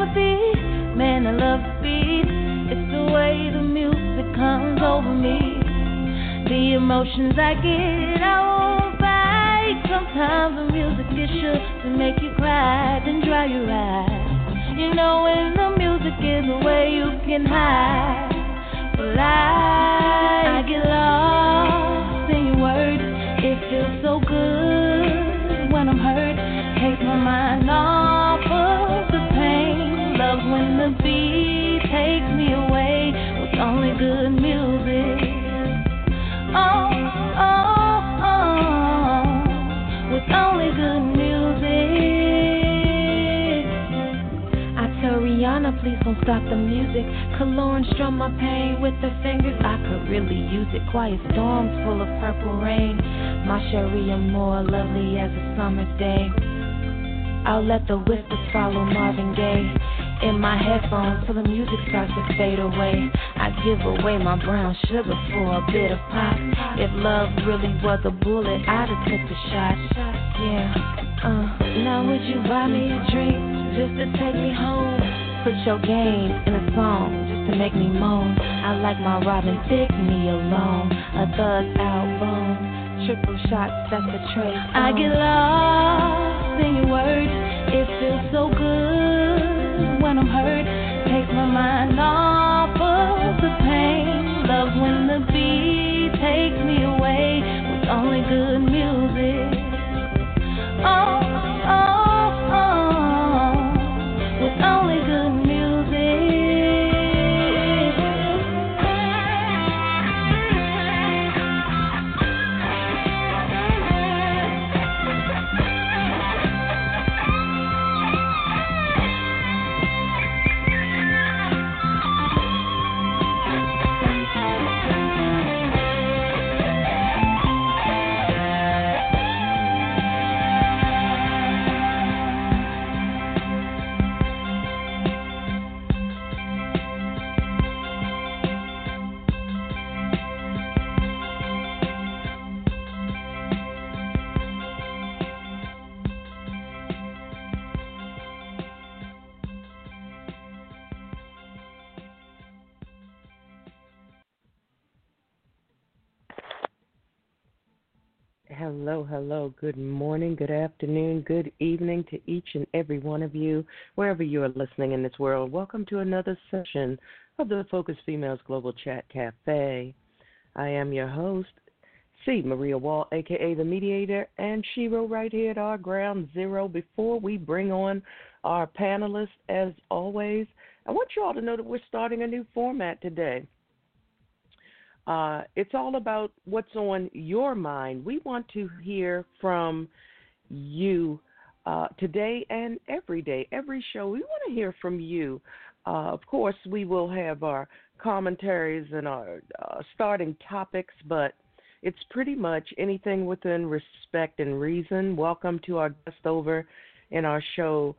A beat, man, I love the beat. It's the way the music comes over me. The emotions I get, I won't fight. Sometimes the music is sure to make you cry, then dry your eyes. You know when the music is the way you can hide. But I, I get lost in your words. It feels so good when I'm hurt. Takes my mind off the me away with only good music. Oh, oh, oh, with only good music. I tell Rihanna, please don't stop the music. Lauryn strum my pain with her fingers. I could really use it. Quiet storms full of purple rain. My Cherie Amour lovely as a summer day. I'll let the whispers follow Marvin Gaye in my headphones till the music starts to fade away. I give away my brown sugar for a bit of pop. If love really was a bullet, I'd have took the shot. Yeah. Uh, now would you buy me a drink just to take me home? Put your game in a song just to make me moan. I like my Robin Thicke me alone. A thug album. Triple shots, that's a trace. I get lost in your words. It feels so good when I'm hurt. Takes my mind off of the pain. Love when the beat takes me away with only good Good morning, good afternoon, good evening to each and every one of you, wherever you are listening in this world. Welcome to another session of the Focus Females Global Chat Cafe. I am your host, C. Maria Wall, aka the Mediator, and Shiro right here at our ground zero. Before we bring on our panelists, as always, I want you all to know that we're starting a new format today. Uh, it's all about what's on your mind. We want to hear from you uh, today and every day, every show. We want to hear from you. Uh, of course, we will have our commentaries and our uh, starting topics, but it's pretty much anything within respect and reason. Welcome to our guest over in our show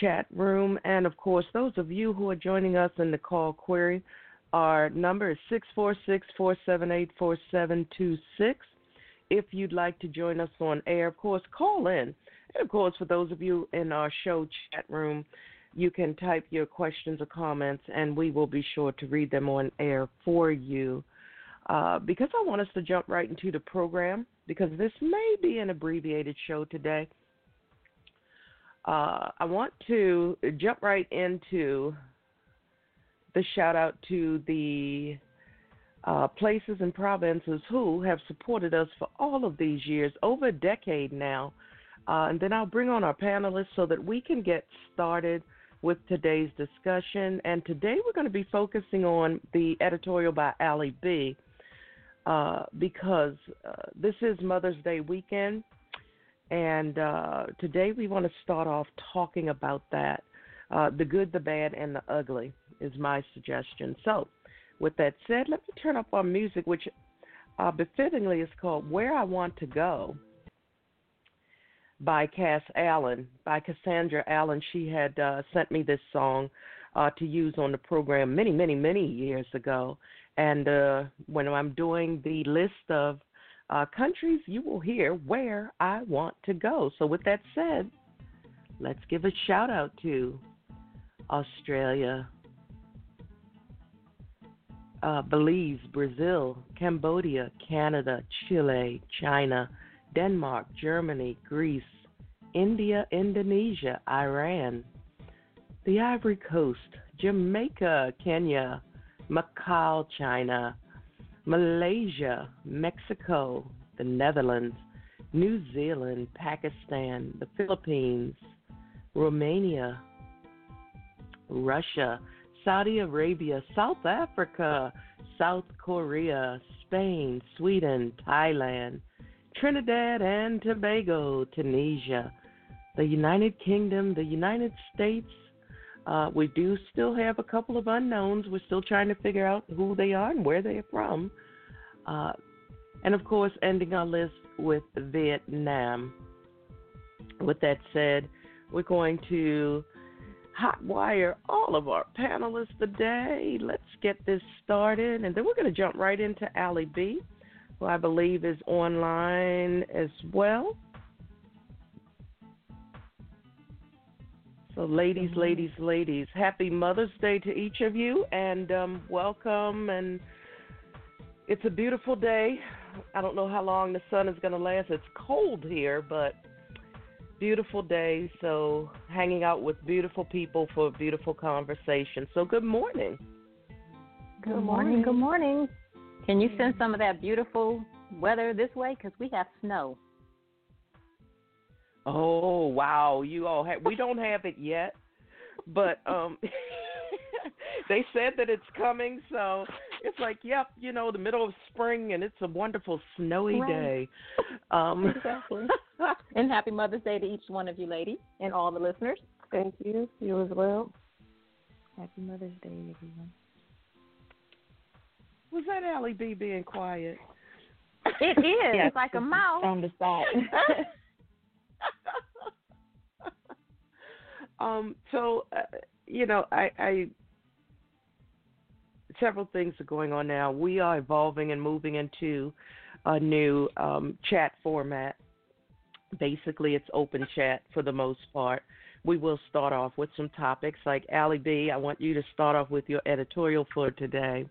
chat room. And of course, those of you who are joining us in the call query, our number is 646 478 4726. If you'd like to join us on air, of course, call in. And of course, for those of you in our show chat room, you can type your questions or comments, and we will be sure to read them on air for you. Uh, because I want us to jump right into the program, because this may be an abbreviated show today, uh, I want to jump right into the shout out to the uh, places and provinces who have supported us for all of these years, over a decade now. Uh, and then I'll bring on our panelists so that we can get started with today's discussion. And today we're going to be focusing on the editorial by Allie B. Uh, because uh, this is Mother's Day weekend, and uh, today we want to start off talking about that uh, the good, the bad, and the ugly is my suggestion. So, with that said, let me turn up our music, which uh, befittingly is called Where I Want to Go by Cass Allen, by Cassandra Allen. She had uh, sent me this song uh, to use on the program many, many, many years ago. And uh, when I'm doing the list of uh, countries, you will hear where I want to go. So, with that said, let's give a shout out to Australia, uh, Belize, Brazil, Cambodia, Canada, Chile, China, Denmark, Germany, Greece, India, Indonesia, Iran, the Ivory Coast, Jamaica, Kenya, Macau, China, Malaysia, Mexico, the Netherlands, New Zealand, Pakistan, the Philippines, Romania, Russia, Saudi Arabia, South Africa, South Korea, Spain, Sweden, Thailand, Trinidad and Tobago, Tunisia, the United Kingdom, the United States. Uh, we do still have a couple of unknowns. We're still trying to figure out who they are and where they're from. Uh, and of course, ending our list with Vietnam. With that said, we're going to hotwire all of our panelists today. Let's get this started, and then we're going to jump right into Allie B, who I believe is online as well. So, ladies, mm-hmm. ladies, ladies, happy Mother's Day to each of you, and um, welcome. And it's a beautiful day. I don't know how long the sun is going to last. It's cold here, but beautiful day. So, hanging out with beautiful people for a beautiful conversation. So, good morning. Good morning. Good morning. Can you send some of that beautiful weather this way? Because we have snow. Oh wow! You all have. We don't have it yet, but um, they said that it's coming. So it's like, yep, you know, the middle of spring, and it's a wonderful snowy right. day. Um, exactly. and happy Mother's Day to each one of you, ladies, and all the listeners. Thank you. You as well. Happy Mother's Day, everyone. Was that Allie B being quiet? It is. Yes, it's like a mouse on the side. um. So, uh, you know, I, I several things are going on now. We are evolving and moving into a new um, chat format. Basically, it's open chat for the most part. We will start off with some topics like Allie B. I want you to start off with your editorial for today,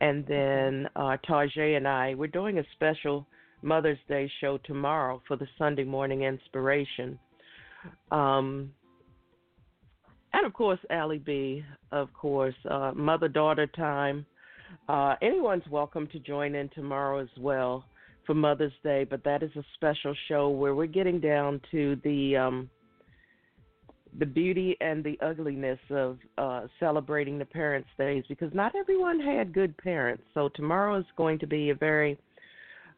and then uh, and I we're doing a special Mother's Day show tomorrow for the Sunday morning inspiration. Um, and of course, Allie B, of course, uh, mother daughter time. Uh, anyone's welcome to join in tomorrow as well for Mother's Day, but that is a special show where we're getting down to the um, the beauty and the ugliness of uh, celebrating the parents' days because not everyone had good parents. So tomorrow is going to be a very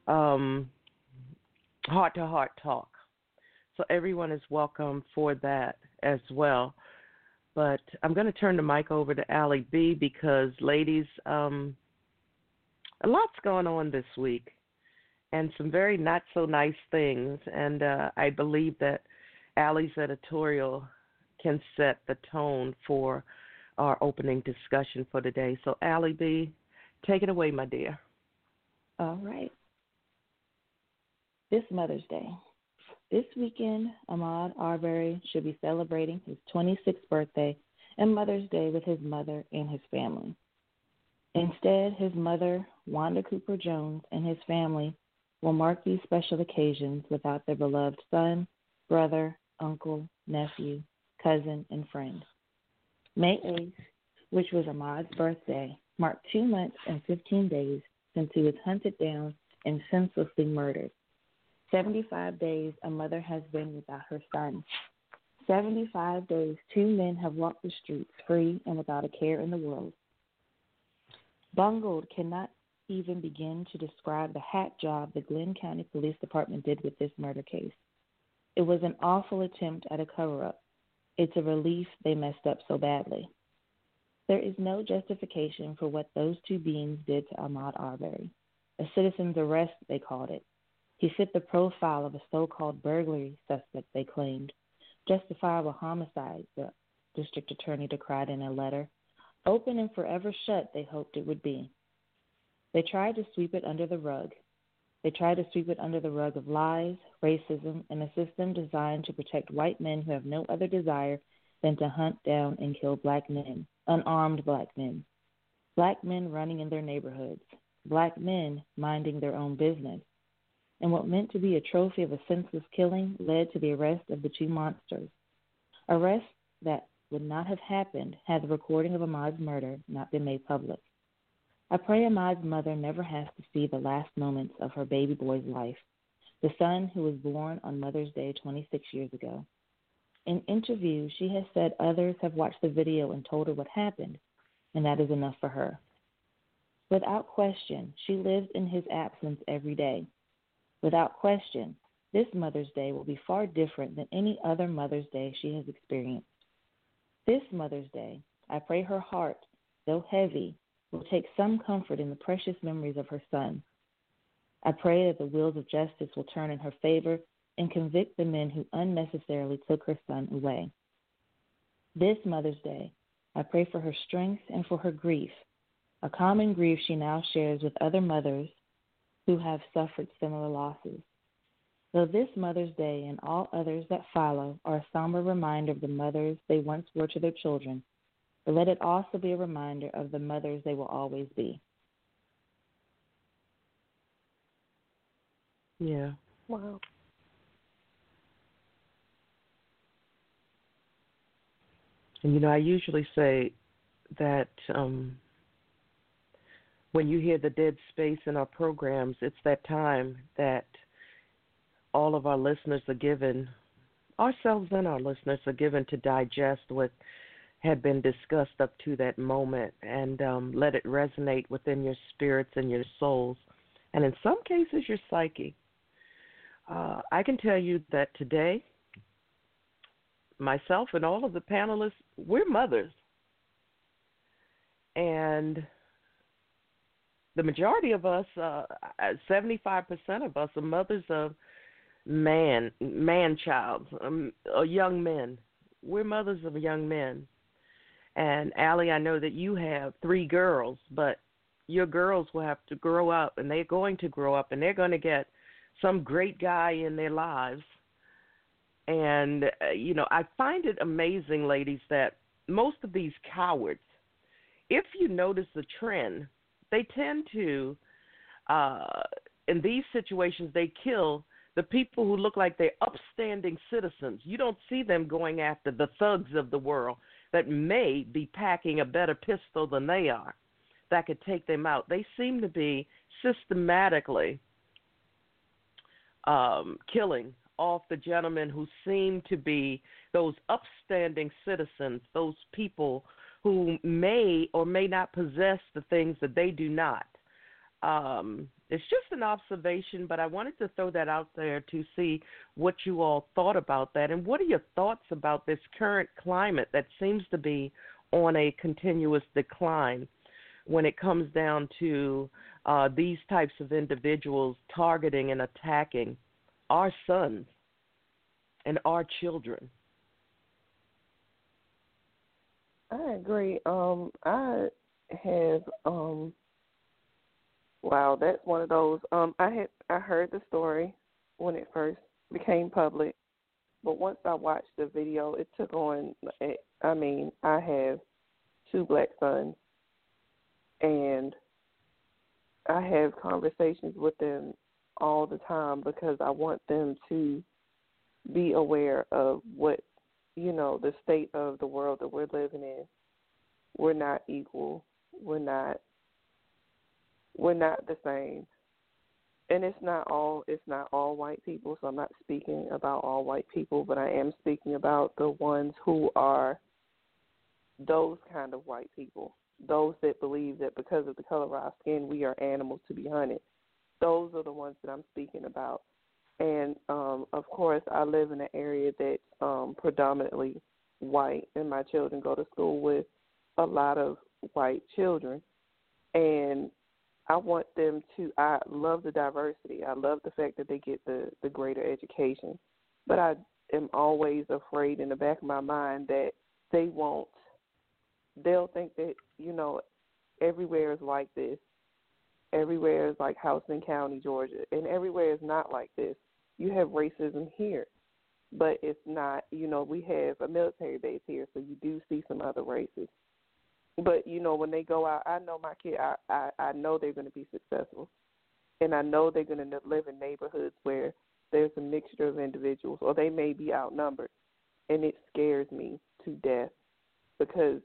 heart to heart talk. So everyone is welcome for that as well. But I'm going to turn the mic over to Allie B because, ladies, um, a lot's going on this week and some very not so nice things. And uh, I believe that Allie's editorial can set the tone for our opening discussion for today. So, Allie B, take it away, my dear. All right. This Mother's Day, this weekend, Ahmaud Arbery should be celebrating his 26th birthday and Mother's Day with his mother and his family. Instead, his mother, Wanda Cooper Jones, and his family will mark these special occasions without their beloved son, brother, uncle, nephew, cousin, and friend. May 8th, which was Ahmaud's birthday, marked two months and 15 days since he was hunted down and senselessly murdered 75 days a mother has been without her son. 75 days two men have walked the streets free and without a care in the world. Bungled cannot even begin to describe the hack job the Glynn County Police Department did with this murder case. It was an awful attempt at a cover up. It's a relief they messed up so badly. There is no justification for what those two beings did to Ahmaud Arbery. A citizen's arrest, they called it. He fit the profile of a so called burglary suspect, they claimed. Justifiable homicide, the District Attorney decried in a letter. Open and forever shut, they hoped it would be. They tried to sweep it under the rug. They tried to sweep it under the rug of lies, racism, and a system designed to protect white men who have no other desire than to hunt down and kill black men, unarmed black men, black men running in their neighborhoods, black men minding their own business. And what meant to be a trophy of a senseless killing led to the arrest of the two monsters. Arrests that would not have happened had the recording of Ahmaud's murder not been made public. I pray Ahmaud's mother never has to see the last moments of her baby boy's life, the son who was born on Mother's Day 26 years ago. In interviews, she has said others have watched the video and told her what happened, and that is enough for her. Without question, she lives in his absence every day. Without question, this Mother's Day will be far different than any other Mother's Day she has experienced. This Mother's Day, I pray her heart, though heavy, will take some comfort in the precious memories of her son. I pray that the wheels of justice will turn in her favor and convict the men who unnecessarily took her son away. This Mother's Day, I pray for her strength and for her grief, a common grief she now shares with other mothers who have suffered similar losses. Though this Mother's Day and all others that follow are a somber reminder of the mothers they once were to their children, but let it also be a reminder of the mothers they will always be. Yeah. Wow. And you know, I usually say that um, when you hear the dead space in our programs, it's that time that all of our listeners are given, ourselves and our listeners are given to digest what had been discussed up to that moment and um, let it resonate within your spirits and your souls, and in some cases, your psyche. Uh, I can tell you that today, myself and all of the panelists, we're mothers. And the majority of us, uh, 75% of us, are mothers of man, man child, um, or young men. We're mothers of young men. And Allie, I know that you have three girls, but your girls will have to grow up, and they're going to grow up, and they're going to get some great guy in their lives and, uh, you know, I find it amazing, ladies, that most of these cowards, if you notice the trend, they tend to, uh, in these situations, they kill the people who look like they're upstanding citizens. You don't see them going after the thugs of the world that may be packing a better pistol than they are that could take them out. They seem to be systematically um, killing off the gentlemen who seem to be those upstanding citizens, those people who may or may not possess the things that they do not. Um, it's just an observation, but I wanted to throw that out there to see what you all thought about that. And what are your thoughts about this current climate that seems to be on a continuous decline when it comes down to uh, these types of individuals targeting and attacking our sons and our children. I agree. Um, I have um wow, that's one of those. Um I had I heard the story when it first became public, but once I watched the video, it took on I mean, I have two black sons and I have conversations with them all the time because I want them to be aware of what you know the state of the world that we're living in. We're not equal. We're not. We're not the same. And it's not all it's not all white people, so I'm not speaking about all white people, but I am speaking about the ones who are those kind of white people. Those that believe that because of the color of our skin we are animals to be hunted those are the ones that I'm speaking about. And um, of course, I live in an area that's um, predominantly white, and my children go to school with a lot of white children. And I want them to. I love the diversity. I love the fact that they get the the greater education, but I am always afraid in the back of my mind that they won't. They'll think that you know everywhere is like this. Everywhere is like Houston County, Georgia, and everywhere is not like this. You have racism here, but it's not. You know, we have a military base here, so you do see some other races. But you know, when they go out, I know my kid. I I, I know they're going to be successful, and I know they're going to live in neighborhoods where there's a mixture of individuals, or they may be outnumbered, and it scares me to death because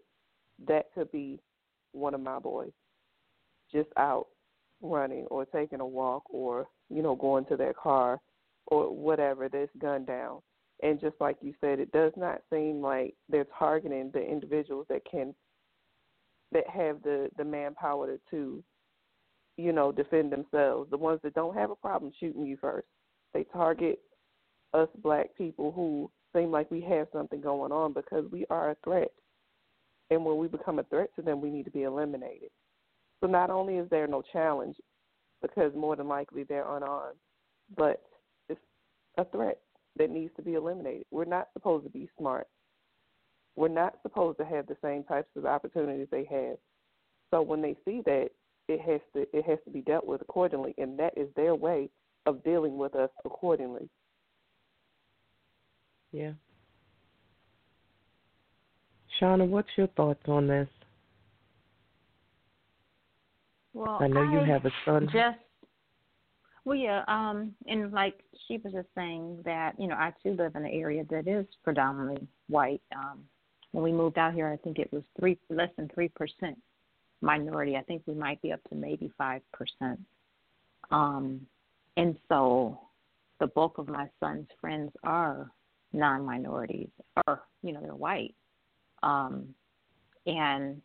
that could be one of my boys just out running or taking a walk or you know going to their car or whatever that's gunned down. And just like you said it does not seem like they're targeting the individuals that can that have the the manpower to, to you know defend themselves. The ones that don't have a problem shooting you first. They target us black people who seem like we have something going on because we are a threat. And when we become a threat to them, we need to be eliminated. So not only is there no challenge, because more than likely they're unarmed, but it's a threat that needs to be eliminated. We're not supposed to be smart. We're not supposed to have the same types of opportunities they have. So when they see that, it has to it has to be dealt with accordingly, and that is their way of dealing with us accordingly. Yeah, Shauna, what's your thoughts on this? Well, I know I you have a son. Just well, yeah, um, and like she was just saying that you know I too live in an area that is predominantly white. Um, when we moved out here, I think it was three less than three percent minority. I think we might be up to maybe five percent. Um, and so the bulk of my son's friends are non-minorities, or you know they're white. Um, and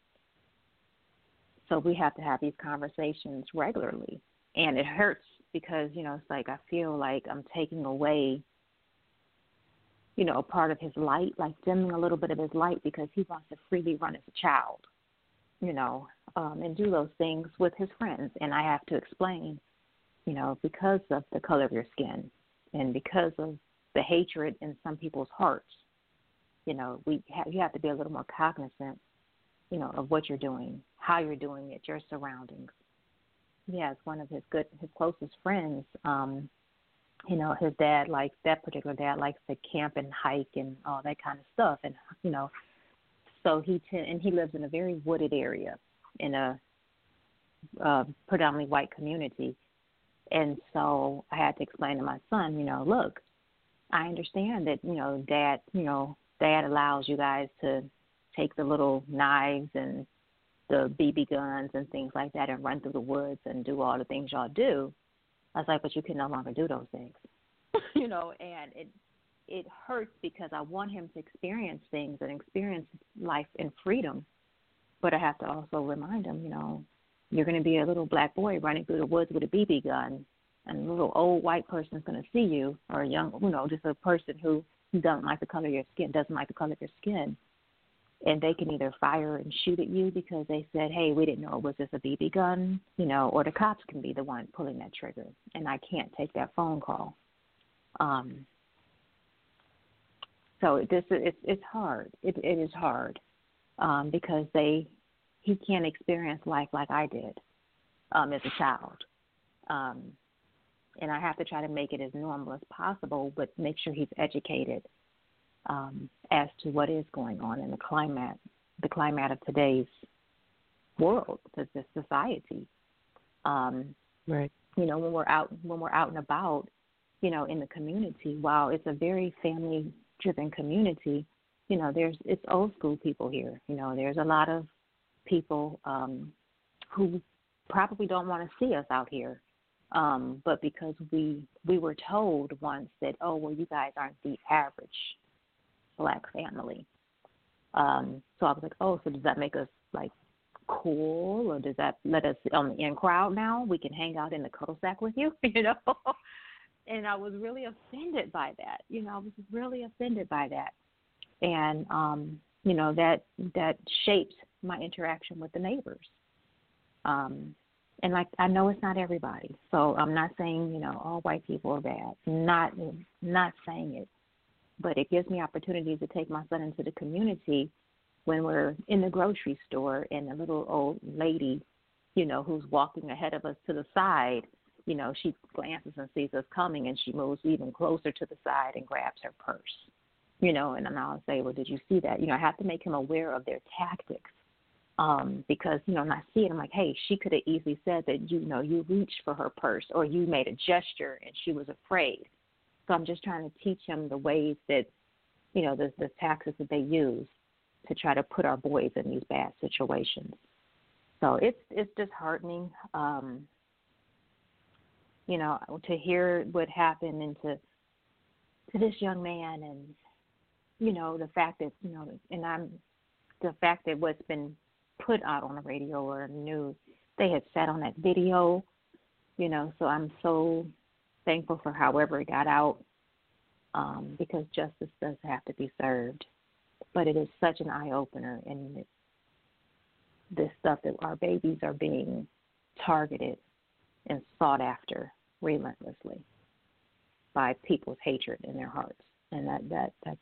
so we have to have these conversations regularly. And it hurts because, you know, it's like I feel like I'm taking away, you know, a part of his light, like dimming a little bit of his light because he wants to freely run as a child, you know, um, and do those things with his friends. And I have to explain, you know, because of the color of your skin and because of the hatred in some people's hearts you know, we have, you have to be a little more cognizant, you know, of what you're doing, how you're doing it, your surroundings. Yeah, it's one of his good, his closest friends. Um, you know, his dad likes that particular dad likes to camp and hike and all that kind of stuff, and you know, so he t- and he lives in a very wooded area in a uh, predominantly white community, and so I had to explain to my son, you know, look, I understand that you know, dad, you know, that allows you guys to take the little knives and the BB guns and things like that and run through the woods and do all the things y'all do. I was like, but you can no longer do those things, you know, and it it hurts because I want him to experience things and experience life in freedom, but I have to also remind him, you know, you're going to be a little black boy running through the woods with a BB gun, and a little old white person's going to see you, or a young, you know, just a person who doesn't like the color of your skin, doesn't like the color of your skin, and they can either fire and shoot at you because they said, "Hey, we didn't know it was just a BB gun," you know, or the cops can be the one pulling that trigger, and I can't take that phone call. Um, so this it's it's hard. It it is hard um, because they he can't experience life like I did um, as a child. Um, and I have to try to make it as normal as possible, but make sure he's educated um, as to what is going on in the climate, the climate of today's world, this society. Um, right. You know, when we're out, when we're out and about, you know, in the community, while it's a very family-driven community, you know, there's it's old school people here. You know, there's a lot of people um, who probably don't want to see us out here um, but because we we were told once that oh well you guys aren't the average black family, um, so I was like oh so does that make us like cool? Or does that let us on the in crowd now we can hang out in the cuddle sack with you you know? And I was really offended by that you know I was really offended by that. And um you know that that shaped my interaction with the neighbors. Um and like I know it's not everybody, so I'm not saying you know all white people are bad. Not not saying it, but it gives me opportunities to take my son into the community when we're in the grocery store and a little old lady, you know, who's walking ahead of us to the side, you know, she glances and sees us coming and she moves even closer to the side and grabs her purse. You know, and then I'll say, Well, did you see that? You know, I have to make him aware of their tactics. Um, because, you know, and I see it, I'm like, hey, she could have easily said that, you know, you reached for her purse or you made a gesture and she was afraid. So I'm just trying to teach him the ways that, you know, the, the tactics that they use to try to put our boys in these bad situations. So it's it's disheartening, um, you know, to hear what happened and to to this young man, and you know the fact that you know, and I'm the fact that what's been put out on the radio or news, they had sat on that video, you know. So I'm so thankful for however it got out, um, because justice does have to be served. But it is such an eye opener and this stuff that our babies are being targeted and sought after relentlessly by people's hatred in their hearts. And that that that's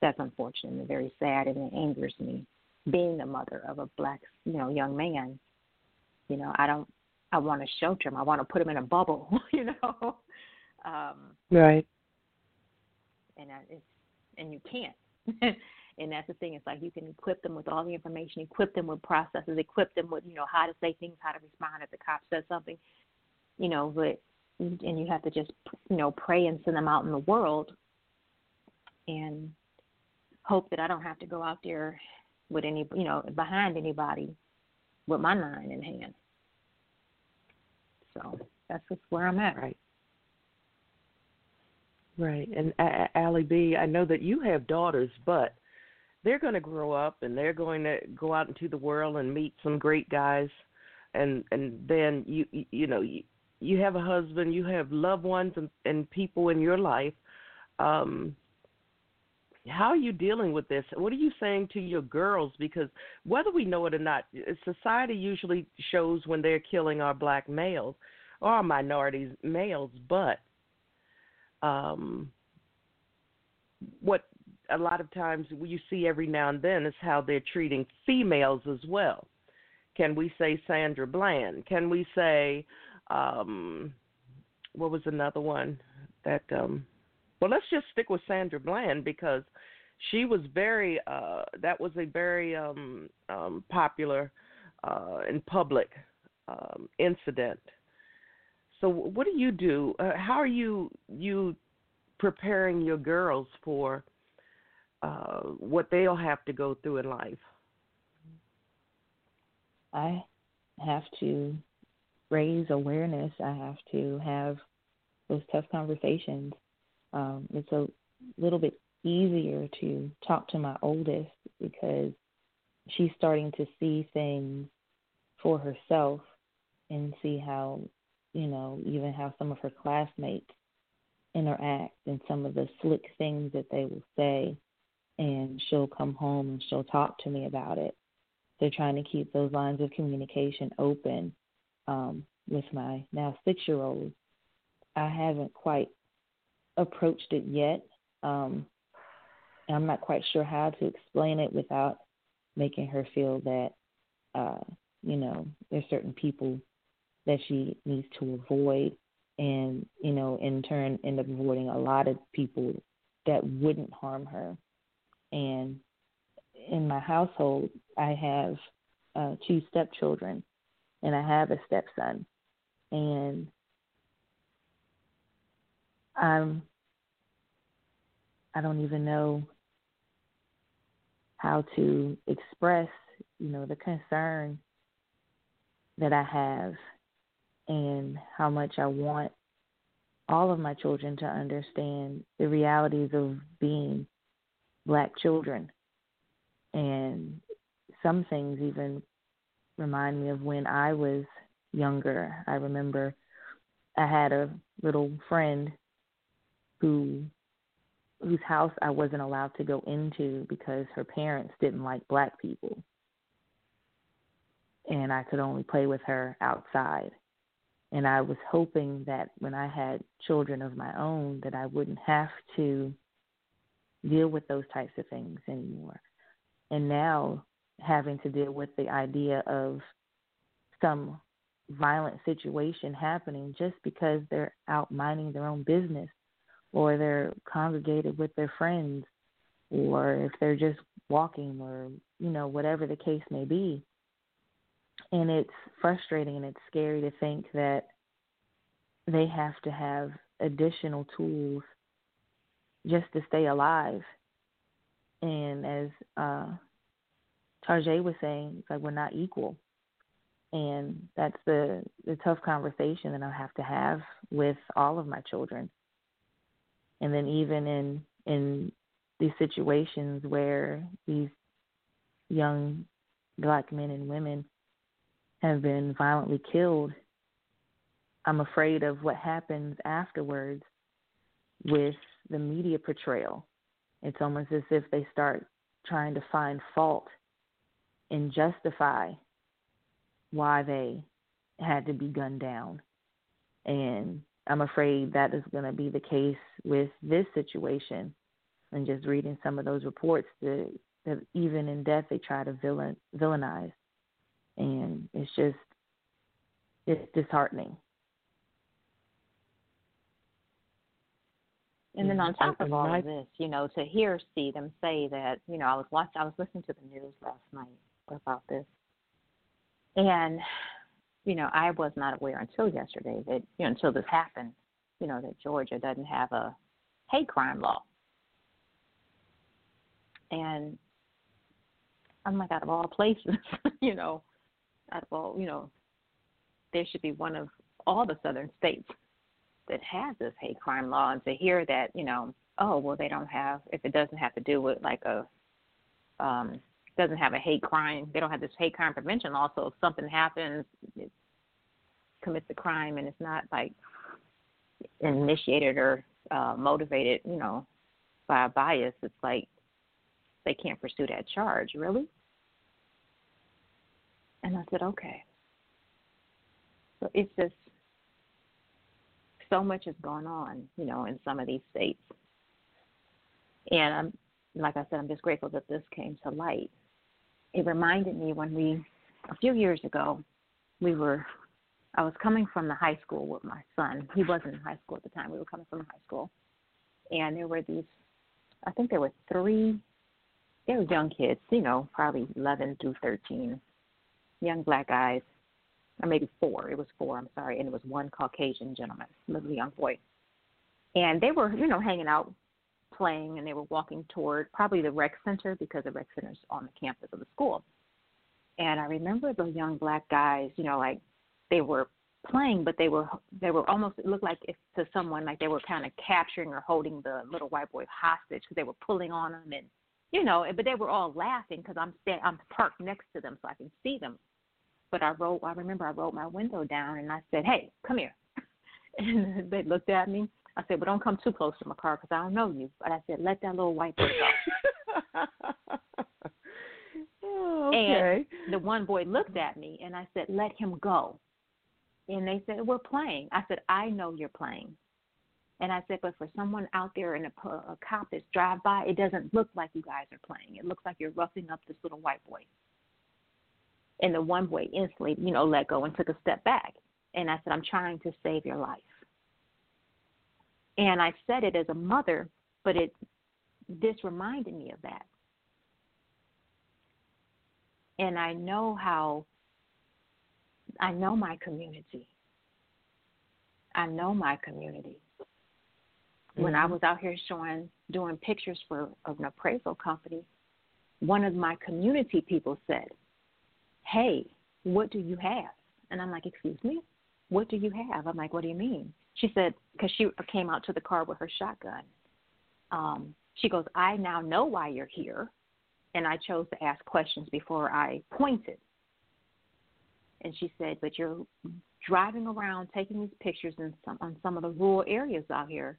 that's unfortunate and very sad and it angers me. Being the mother of a black you know young man you know i don't i want to shelter him i want to put him in a bubble you know um right and I, it's and you can't And that's the thing. It's like you can equip them with all the information, equip them with processes, equip them with, you know, how to say things, how to respond if the cop says something, you know, but, and you have to just, you know, pray and send them out in the world and hope that I don't have to go out there with any, you know, behind anybody with my nine in hand. So that's just where I'm at. Right. Right. And Allie B, I know that you have daughters, but they're going to grow up and they're going to go out into the world and meet some great guys and and then you you know you you have a husband you have loved ones and, and people in your life um how are you dealing with this what are you saying to your girls because whether we know it or not society usually shows when they're killing our black males or our minorities males but um what a lot of times you see every now and then is how they're treating females as well. Can we say Sandra Bland? Can we say um what was another one that um well let's just stick with Sandra Bland because she was very uh that was a very um um popular uh in public um incident. So what do you do? Uh, how are you you preparing your girls for uh, what they'll have to go through in life? I have to raise awareness. I have to have those tough conversations. Um, it's a little bit easier to talk to my oldest because she's starting to see things for herself and see how, you know, even how some of her classmates interact and some of the slick things that they will say and she'll come home and she'll talk to me about it. They're trying to keep those lines of communication open um, with my now six year old. I haven't quite approached it yet. Um, I'm not quite sure how to explain it without making her feel that, uh, you know, there's certain people that she needs to avoid, and you know, in turn, end up avoiding a lot of people that wouldn't harm her. And in my household, I have uh, two stepchildren, and I have a stepson, and I'm I don't even know how to express, you know, the concern that I have and how much I want all of my children to understand the realities of being black children. And some things even remind me of when I was younger. I remember I had a little friend who whose house I wasn't allowed to go into because her parents didn't like black people. And I could only play with her outside. And I was hoping that when I had children of my own that I wouldn't have to deal with those types of things anymore. and now having to deal with the idea of some violent situation happening just because they're out minding their own business or they're congregated with their friends or if they're just walking or you know whatever the case may be and it's frustrating and it's scary to think that they have to have additional tools just to stay alive and as uh Tarjay was saying, it's like we're not equal. And that's the the tough conversation that I have to have with all of my children. And then even in in these situations where these young black men and women have been violently killed, I'm afraid of what happens afterwards with the media portrayal. It's almost as if they start trying to find fault and justify why they had to be gunned down. And I'm afraid that is going to be the case with this situation. And just reading some of those reports that, that even in death they try to villain, villainize, and it's just it's disheartening. And then on top of all of this, you know, to hear see them say that, you know, I was watching, I was listening to the news last night about this, and you know, I was not aware until yesterday that you know until this happened, you know, that Georgia doesn't have a hate crime law. And I'm like, out of all places, you know, out of all, you know, there should be one of all the southern states that has this hate crime law. And to hear that, you know, oh well, they don't have if it doesn't have to do with like a um doesn't have a hate crime. They don't have this hate crime prevention law. So if something happens, it commits a crime, and it's not like initiated or uh, motivated, you know, by a bias. It's like they can't pursue that charge. Really? And I said, okay. So it's just so much has gone on, you know, in some of these states. And I'm, like I said, I'm just grateful that this came to light it reminded me when we a few years ago we were I was coming from the high school with my son. He wasn't in high school at the time. We were coming from high school. And there were these I think there were three they were young kids, you know, probably eleven through thirteen, young black guys. Or maybe four. It was four, I'm sorry, and it was one Caucasian gentleman, little young boy. And they were, you know, hanging out playing and they were walking toward probably the rec center because the rec center is on the campus of the school. And I remember those young black guys, you know, like they were playing, but they were they were almost it looked like if to someone like they were kind of capturing or holding the little white boy hostage because they were pulling on him and you know, but they were all laughing because I'm sta- I'm parked next to them so I can see them. But I wrote I remember I rolled my window down and I said, "Hey, come here," and they looked at me I said, well, don't come too close to my car because I don't know you. But I said, let that little white boy go. oh, okay. And the one boy looked at me and I said, let him go. And they said, we're playing. I said, I know you're playing. And I said, but for someone out there and a, a cop that's drive by, it doesn't look like you guys are playing. It looks like you're roughing up this little white boy. And the one boy instantly, you know, let go and took a step back. And I said, I'm trying to save your life. And I said it as a mother, but it this reminded me of that. And I know how I know my community. I know my community. Mm-hmm. When I mm-hmm. was out here showing doing pictures for an appraisal company, one of my community people said, Hey, what do you have? And I'm like, Excuse me? What do you have? I'm like, What do you mean? She said because she came out to the car with her shotgun. Um, she goes i now know why you're here and i chose to ask questions before i pointed. And she said but you're driving around taking these pictures in some on some of the rural areas out here.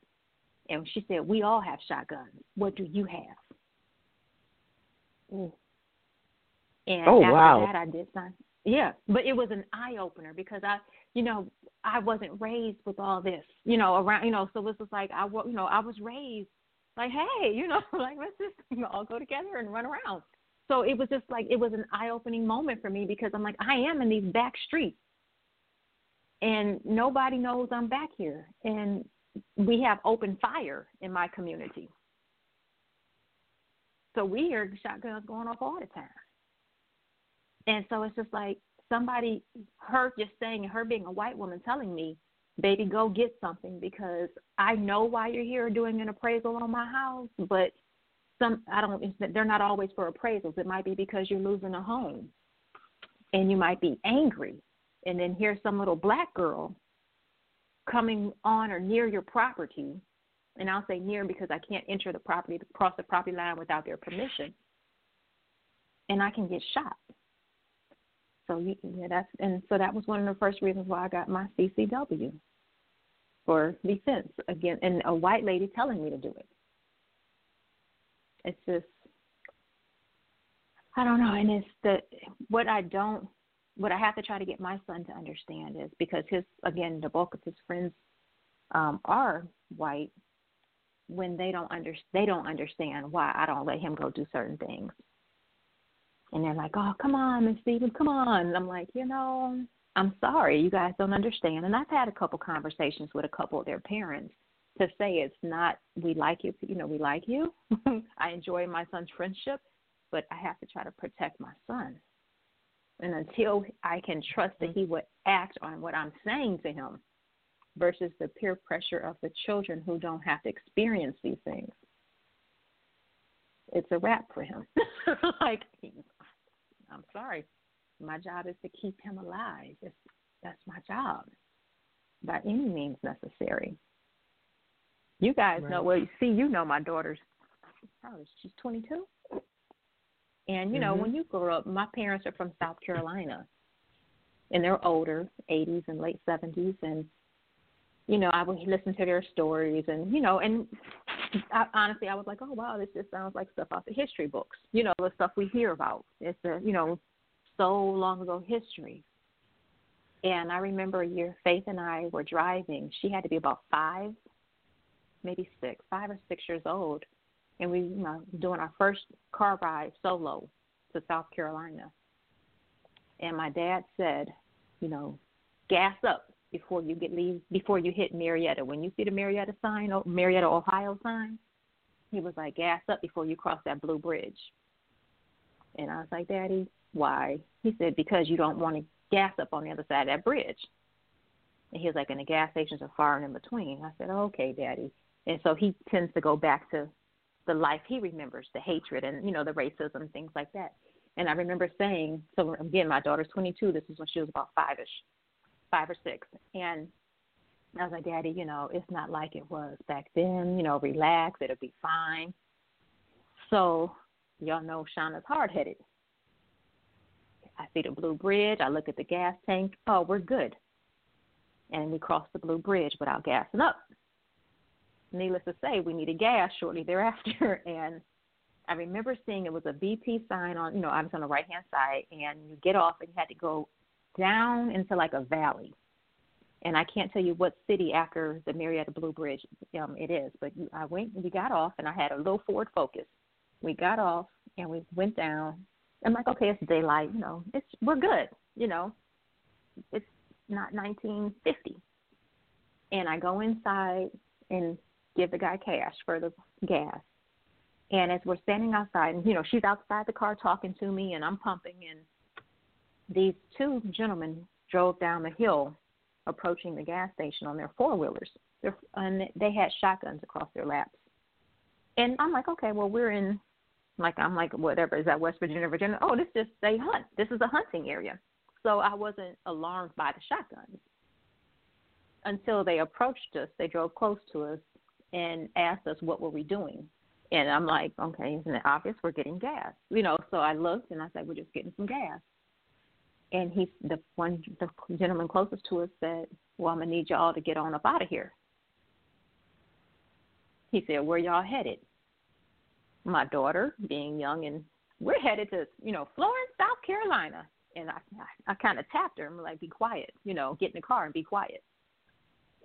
And she said we all have shotguns. What do you have? Ooh. and oh, after wow. that i did some yeah but it was an eye opener because i you know I wasn't raised with all this, you know, around, you know, so this was like I, you know, I was raised like, hey, you know, like let's just you know, all go together and run around, So it was just like it was an eye-opening moment for me because I'm like I am in these back streets, and nobody knows I'm back here, and we have open fire in my community. So we hear shotguns going off all the time. And so it's just like somebody, her just saying, her being a white woman telling me, baby, go get something because I know why you're here doing an appraisal on my house, but some, I don't, they're not always for appraisals. It might be because you're losing a home and you might be angry. And then here's some little black girl coming on or near your property. And I'll say near because I can't enter the property, cross the property line without their permission. And I can get shot. So yeah, that's and so that was one of the first reasons why I got my CCW for defense again, and a white lady telling me to do it. It's just I don't know, and it's the what I don't what I have to try to get my son to understand is because his again the bulk of his friends um, are white when they don't under they don't understand why I don't let him go do certain things and they're like, "Oh, come on, Miss Stevens, come on." And I'm like, you know, I'm sorry, you guys don't understand. And I've had a couple conversations with a couple of their parents to say it's not we like you, you know, we like you. I enjoy my son's friendship, but I have to try to protect my son. And until I can trust that mm-hmm. he would act on what I'm saying to him versus the peer pressure of the children who don't have to experience these things, it's a wrap for him. like I'm sorry. My job is to keep him alive. It's, that's my job by any means necessary. You guys right. know, well, see, you know my daughter's, she's 22. And, you know, mm-hmm. when you grow up, my parents are from South Carolina and they're older, 80s and late 70s. And, you know, I would listen to their stories and, you know, and I, honestly, I was like, oh wow, this just sounds like stuff out the history books. You know, the stuff we hear about. It's a you know, so long ago history. And I remember a year Faith and I were driving. She had to be about five, maybe six, five or six years old, and we you know doing our first car ride solo to South Carolina. And my dad said, you know, gas up before you get leave before you hit Marietta. When you see the Marietta sign, oh, Marietta, Ohio sign, he was like, gas up before you cross that blue bridge. And I was like, Daddy, why? He said, because you don't want to gas up on the other side of that bridge. And he was like, and the gas stations are far and in between. I said, oh, okay, Daddy. And so he tends to go back to the life he remembers, the hatred and you know the racism, things like that. And I remember saying, so again, my daughter's 22. This is when she was about five-ish five or six. And I was like, Daddy, you know, it's not like it was back then. You know, relax, it'll be fine. So, y'all know Shauna's hard headed. I see the blue bridge. I look at the gas tank. Oh, we're good. And we cross the blue bridge without gassing up. Needless to say, we needed gas shortly thereafter. And I remember seeing it was a BP sign on, you know, I was on the right hand side, and you get off and you had to go down into like a valley. And I can't tell you what city after the Marietta Blue Bridge um, it is, but I went, we got off, and I had a little Ford Focus. We got off and we went down. I'm like, okay, it's daylight, you know, it's we're good, you know, it's not 1950. And I go inside and give the guy cash for the gas. And as we're standing outside, and you know, she's outside the car talking to me, and I'm pumping, and these two gentlemen drove down the hill approaching the gas station on their four wheelers. And they had shotguns across their laps. And I'm like, okay, well, we're in, like, I'm like, whatever, is that West Virginia, Virginia? Oh, this just, they hunt. This is a hunting area. So I wasn't alarmed by the shotguns until they approached us. They drove close to us and asked us what were we doing. And I'm like, okay, isn't it obvious we're getting gas? You know, so I looked and I said, we're just getting some gas. And he, the one, the gentleman closest to us said, "Well, I'm gonna need y'all to get on up out of here." He said, "Where y'all headed?" My daughter, being young, and we're headed to, you know, Florence, South Carolina. And I, I, I kind of tapped her. I'm like, "Be quiet, you know, get in the car and be quiet."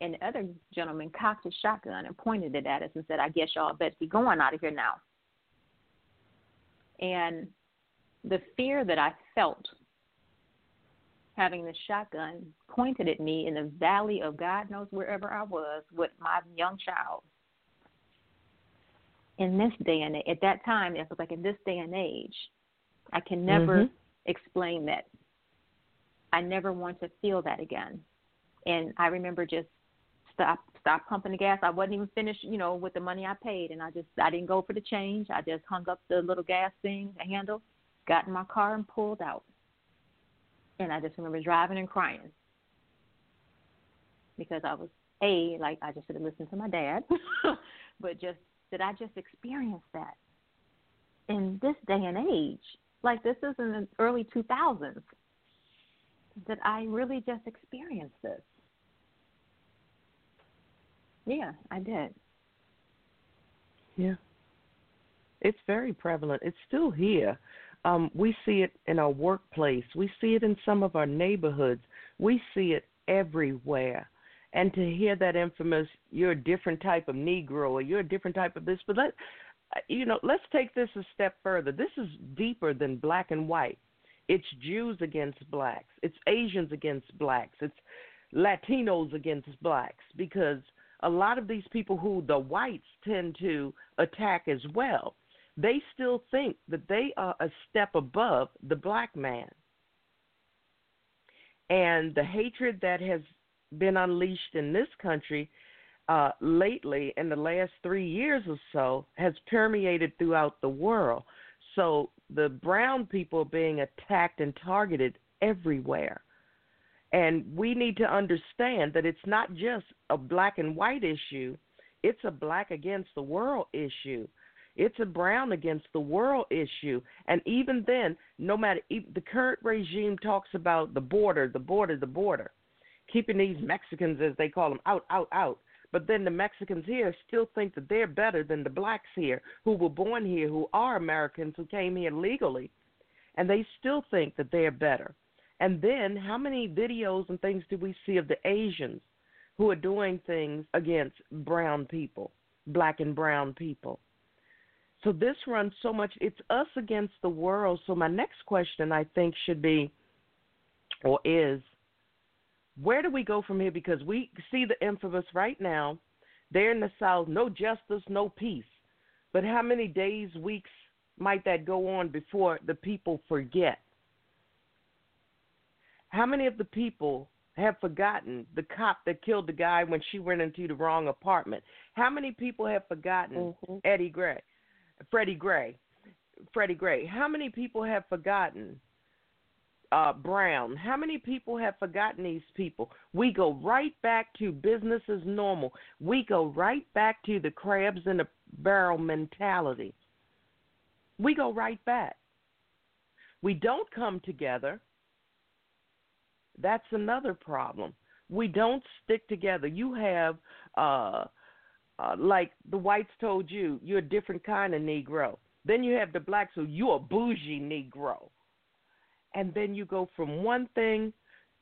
And the other gentleman cocked his shotgun and pointed it at us and said, "I guess y'all better be going out of here now." And the fear that I felt having the shotgun pointed at me in the valley of God knows wherever I was with my young child. In this day and at that time, it was like in this day and age, I can never mm-hmm. explain that. I never want to feel that again. And I remember just stop stop pumping the gas. I wasn't even finished, you know, with the money I paid, and I just I didn't go for the change. I just hung up the little gas thing, the handle, got in my car, and pulled out. And I just remember driving and crying because I was a like I just should have listened to my dad, but just did I just experience that in this day and age? Like this is in the early 2000s. That I really just experienced this. Yeah, I did. Yeah. It's very prevalent. It's still here. Um, we see it in our workplace. We see it in some of our neighborhoods. We see it everywhere. And to hear that infamous, you're a different type of Negro or you're a different type of this, but let, you know, let's take this a step further. This is deeper than black and white. It's Jews against blacks. It's Asians against blacks. It's Latinos against blacks because a lot of these people who the whites tend to attack as well, they still think that they are a step above the black man. And the hatred that has been unleashed in this country uh, lately, in the last three years or so, has permeated throughout the world. So the brown people are being attacked and targeted everywhere. And we need to understand that it's not just a black and white issue, it's a black against the world issue. It's a brown against the world issue. And even then, no matter the current regime talks about the border, the border, the border, keeping these Mexicans, as they call them, out, out, out. But then the Mexicans here still think that they're better than the blacks here who were born here, who are Americans, who came here legally. And they still think that they're better. And then how many videos and things do we see of the Asians who are doing things against brown people, black and brown people? So this runs so much, it's us against the world. So my next question, I think, should be or is where do we go from here? Because we see the infamous right now. They're in the South, no justice, no peace. But how many days, weeks might that go on before the people forget? How many of the people have forgotten the cop that killed the guy when she went into the wrong apartment? How many people have forgotten mm-hmm. Eddie Gray, Freddie Gray, Freddie Gray? How many people have forgotten uh, Brown? How many people have forgotten these people? We go right back to business as normal. We go right back to the crabs in the barrel mentality. We go right back. We don't come together that's another problem. We don't stick together. You have, uh, uh, like the whites told you, you're a different kind of Negro. Then you have the blacks who you're a bougie Negro. And then you go from one thing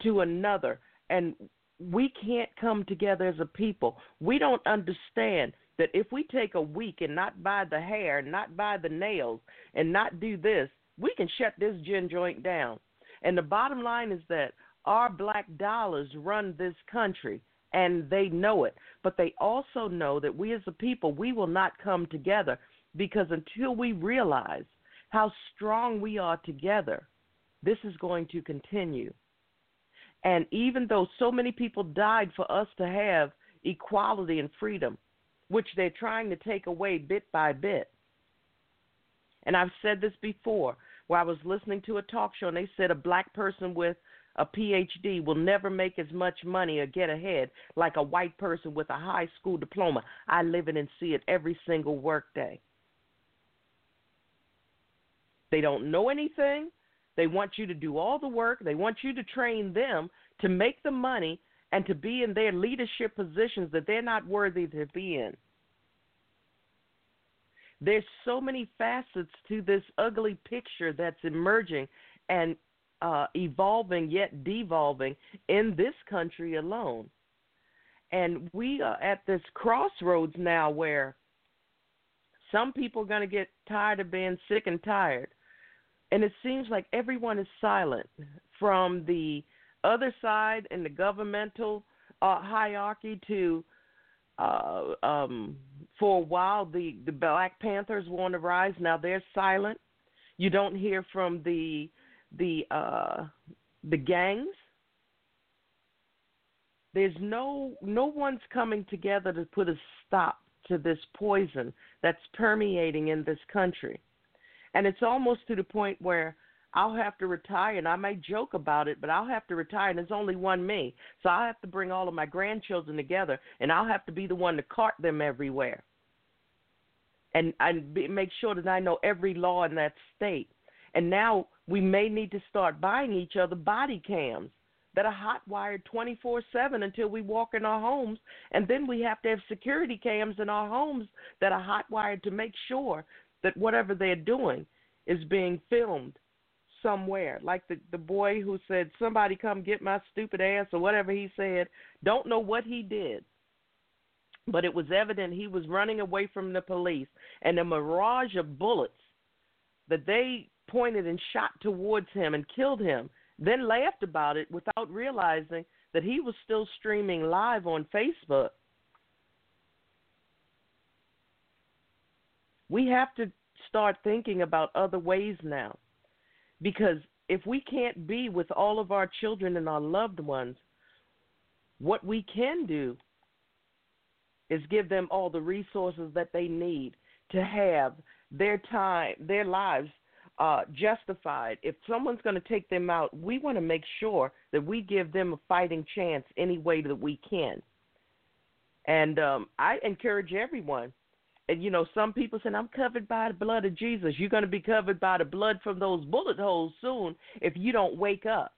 to another. And we can't come together as a people. We don't understand that if we take a week and not buy the hair, not buy the nails, and not do this, we can shut this gin joint down. And the bottom line is that our black dollars run this country and they know it. But they also know that we as a people, we will not come together because until we realize how strong we are together, this is going to continue. And even though so many people died for us to have equality and freedom, which they're trying to take away bit by bit. And I've said this before, where I was listening to a talk show and they said a black person with a PhD will never make as much money or get ahead like a white person with a high school diploma. I live it and see it every single workday. They don't know anything. They want you to do all the work. They want you to train them to make the money and to be in their leadership positions that they're not worthy to be in. There's so many facets to this ugly picture that's emerging, and uh, evolving yet devolving in this country alone. And we are at this crossroads now where some people are going to get tired of being sick and tired. And it seems like everyone is silent from the other side in the governmental uh, hierarchy to uh, um, for a while the the Black Panthers on the rise. Now they're silent. You don't hear from the the uh, the gangs. There's no no one's coming together to put a stop to this poison that's permeating in this country. And it's almost to the point where I'll have to retire, and I may joke about it, but I'll have to retire, and there's only one me. So I'll have to bring all of my grandchildren together, and I'll have to be the one to cart them everywhere. And, and be, make sure that I know every law in that state. And now we may need to start buying each other body cams that are hot wired 24 7 until we walk in our homes. And then we have to have security cams in our homes that are hot wired to make sure that whatever they're doing is being filmed somewhere. Like the, the boy who said, Somebody come get my stupid ass, or whatever he said. Don't know what he did. But it was evident he was running away from the police, and a mirage of bullets that they pointed and shot towards him and killed him then laughed about it without realizing that he was still streaming live on Facebook. We have to start thinking about other ways now. Because if we can't be with all of our children and our loved ones, what we can do is give them all the resources that they need to have their time, their lives uh, justified. If someone's going to take them out, we want to make sure that we give them a fighting chance any way that we can. And um, I encourage everyone. And you know, some people say, "I'm covered by the blood of Jesus." You're going to be covered by the blood from those bullet holes soon if you don't wake up.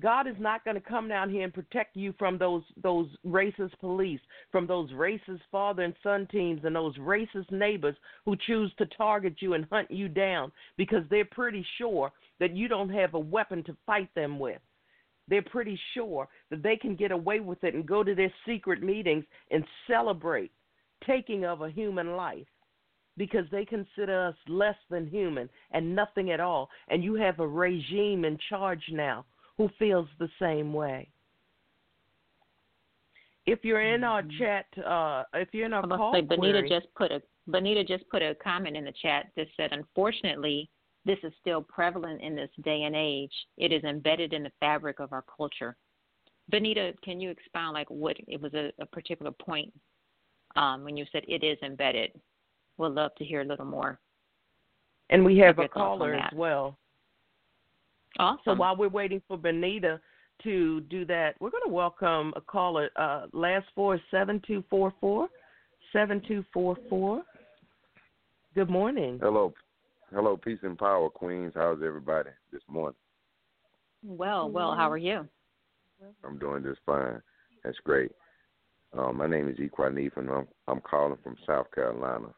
God is not going to come down here and protect you from those those racist police, from those racist father and son teams, and those racist neighbors who choose to target you and hunt you down because they're pretty sure that you don't have a weapon to fight them with. They're pretty sure that they can get away with it and go to their secret meetings and celebrate taking of a human life because they consider us less than human and nothing at all. And you have a regime in charge now who feels the same way. If you're in our mm-hmm. chat, uh, if you're in our call say, Benita query, just put a Benita just put a comment in the chat that said, unfortunately, this is still prevalent in this day and age. It is embedded in the fabric of our culture. Benita, can you expound like what it was a, a particular point um, when you said it is embedded? We'd love to hear a little more. And we have a caller as well. Awesome. So while we're waiting for Benita to do that, we're going to welcome a caller. Uh, last four is 7244. 7244. Good morning. Hello. Hello, peace and power, Queens. How's everybody this morning? Well, well, how are you? I'm doing just fine. That's great. Um, my name is Equanif, and I'm, I'm calling from South Carolina.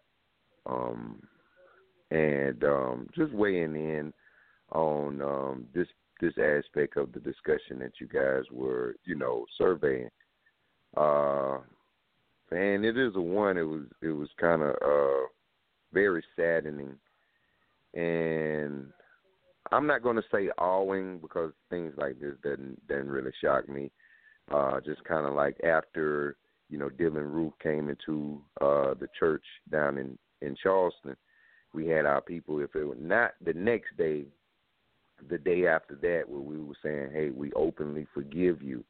Um, and um, just weighing in on um, this this aspect of the discussion that you guys were, you know, surveying. Uh, and it is a one. It was it was kind of uh, very saddening, and I'm not going to say awing because things like this doesn't doesn't really shock me. Uh, just kind of like after you know Dylann Roof came into uh, the church down in in Charleston, we had our people. If it was not the next day, the day after that where we were saying, "Hey, we openly forgive you.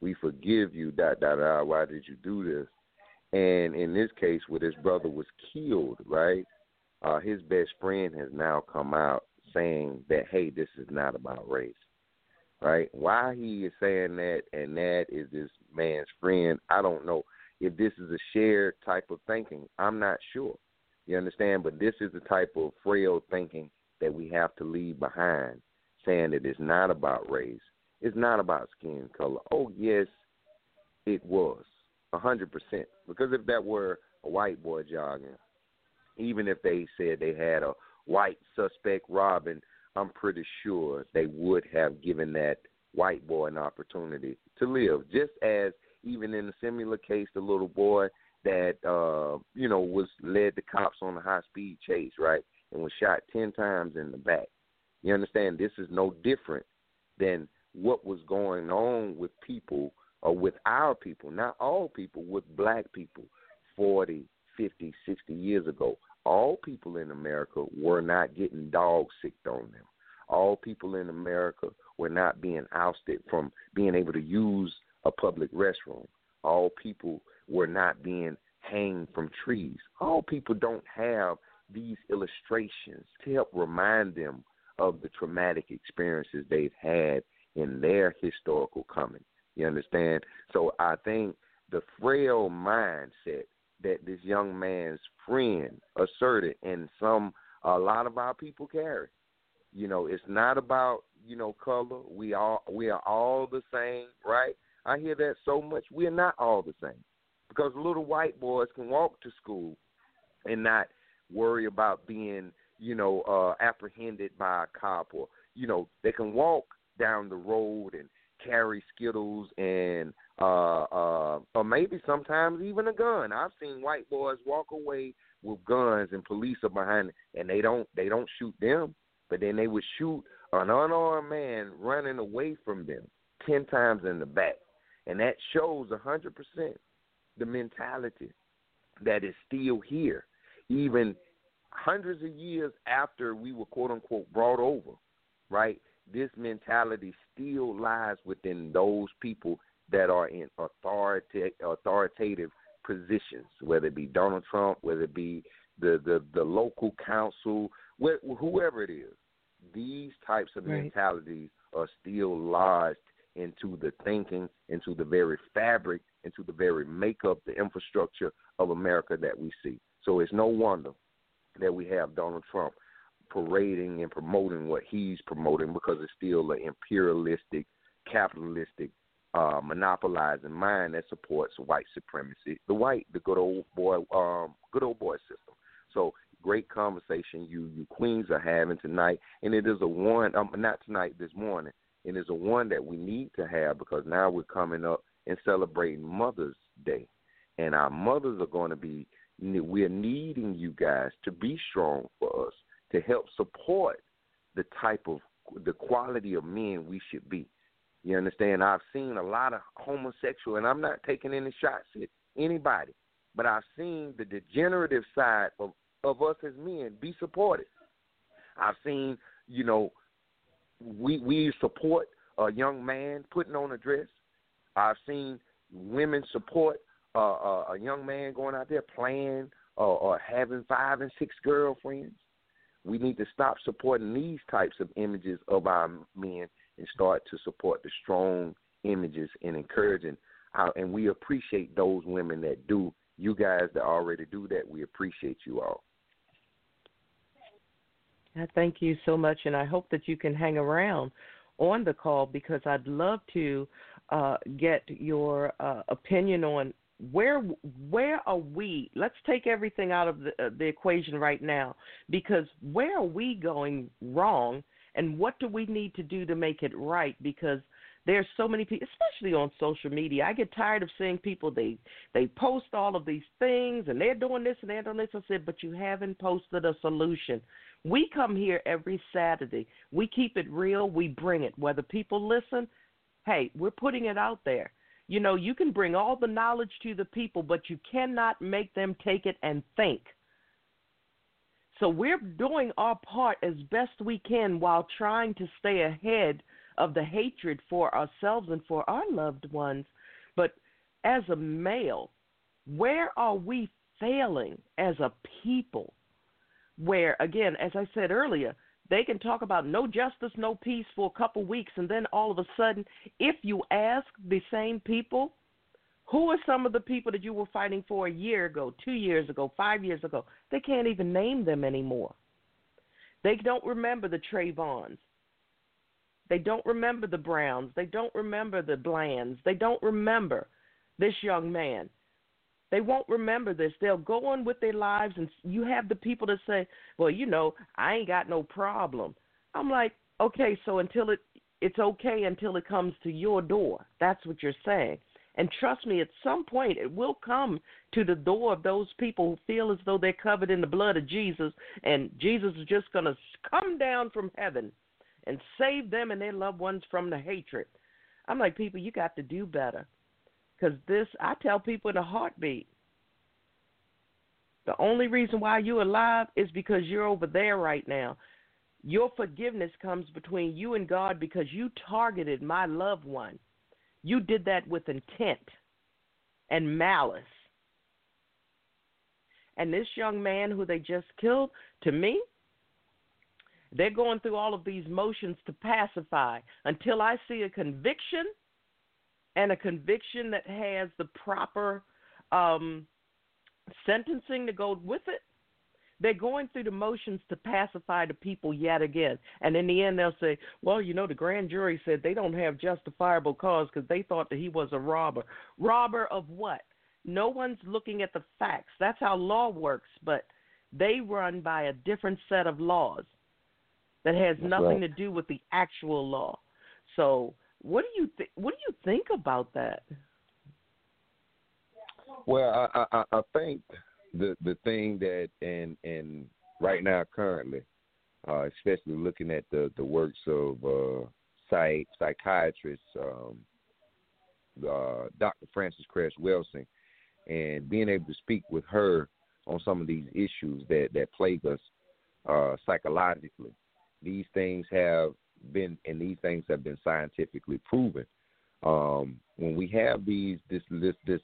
We forgive you." Dot dot dot. Why did you do this? And in this case, where this brother was killed, right? Uh, his best friend has now come out saying that, "Hey, this is not about race." Right? Why he is saying that, and that is this man's friend. I don't know if this is a shared type of thinking. I'm not sure. You understand? But this is the type of frail thinking that we have to leave behind saying that it's not about race. It's not about skin color. Oh yes, it was a hundred percent. Because if that were a white boy jogging, even if they said they had a white suspect robbing, I'm pretty sure they would have given that white boy an opportunity to live. Just as even in a similar case, the little boy that uh, you know was led the cops on a high speed chase, right, and was shot ten times in the back. You understand? This is no different than what was going on with people or with our people, not all people, with black people 40, 50, 60 years ago. All people in America were not getting dog sicked on them. All people in America were not being ousted from being able to use a public restroom. All people were not being hanged from trees. All people don't have these illustrations to help remind them of the traumatic experiences they've had in their historical coming. You understand? So I think the frail mindset that this young man's friend asserted and some a lot of our people carry. You know, it's not about, you know, color. We all we are all the same, right? I hear that so much. We are not all the same. Because little white boys can walk to school and not worry about being, you know, uh apprehended by a cop or you know, they can walk down the road and carry skittles and uh uh or maybe sometimes even a gun. I've seen white boys walk away with guns and police are behind and they don't they don't shoot them, but then they would shoot an unarmed man running away from them ten times in the back. And that shows a hundred percent the mentality that is still here, even hundreds of years after we were quote unquote brought over, right? This mentality still lies within those people that are in authoritative authoritative positions, whether it be Donald Trump, whether it be the the, the local council, wh- whoever it is. These types of right. mentalities are still lodged into the thinking, into the very fabric, into the very makeup, the infrastructure of America that we see. So it's no wonder that we have Donald Trump parading and promoting what he's promoting because it's still an imperialistic, capitalistic, uh, monopolizing mind that supports white supremacy, the white, the good old boy, um, good old boy system. So great conversation you you queens are having tonight, and it is a one, um, not tonight, this morning, and it's a one that we need to have because now we're coming up and celebrating Mother's Day, and our mothers are going to be. We're needing you guys to be strong for us to help support the type of the quality of men we should be. You understand? I've seen a lot of homosexual, and I'm not taking any shots at anybody, but I've seen the degenerative side of of us as men be supported. I've seen, you know, we we support a young man putting on a dress. I've seen women support uh, a, young man going out there playing or, or having five and six girlfriends. We need to stop supporting these types of images of our men and start to support the strong images and encouraging. Our, and we appreciate those women that do. You guys that already do that, we appreciate you all. I thank you so much, and I hope that you can hang around on the call because I'd love to uh, get your uh, opinion on where where are we? Let's take everything out of the, uh, the equation right now because where are we going wrong, and what do we need to do to make it right? Because there's so many people, especially on social media. I get tired of seeing people they they post all of these things and they're doing this and they're doing this. I said, but you haven't posted a solution. We come here every Saturday. We keep it real. We bring it. Whether people listen, hey, we're putting it out there. You know, you can bring all the knowledge to the people, but you cannot make them take it and think. So we're doing our part as best we can while trying to stay ahead of the hatred for ourselves and for our loved ones. But as a male, where are we failing as a people? Where, again, as I said earlier, they can talk about no justice, no peace for a couple weeks, and then all of a sudden, if you ask the same people, who are some of the people that you were fighting for a year ago, two years ago, five years ago? They can't even name them anymore. They don't remember the Trayvons. They don't remember the Browns. They don't remember the Blands. They don't remember this young man. They won't remember this. They'll go on with their lives, and you have the people that say, "Well, you know, I ain't got no problem." I'm like, okay, so until it it's okay until it comes to your door. That's what you're saying. And trust me, at some point it will come to the door of those people who feel as though they're covered in the blood of Jesus, and Jesus is just going to come down from heaven and save them and their loved ones from the hatred. I'm like, people, you got to do better. Because this, I tell people in a heartbeat, the only reason why you're alive is because you're over there right now. Your forgiveness comes between you and God because you targeted my loved one. You did that with intent and malice. And this young man who they just killed, to me, they're going through all of these motions to pacify until I see a conviction and a conviction that has the proper um, sentencing to go with it. They're going through the motions to pacify the people yet again. And in the end, they'll say, well, you know, the grand jury said they don't have justifiable cause because they thought that he was a robber. Robber of what? No one's looking at the facts. That's how law works, but they run by a different set of laws that has That's nothing right. to do with the actual law. So, what do you th- what do you think about that? Well, I, I, I think the the thing that and and right now currently, uh, especially looking at the the works of uh, psych psychiatrist um, uh, Dr. Frances Cress Welsing, and being able to speak with her on some of these issues that that plague us uh, psychologically. These things have been and these things have been scientifically proven. Um, when we have these this this this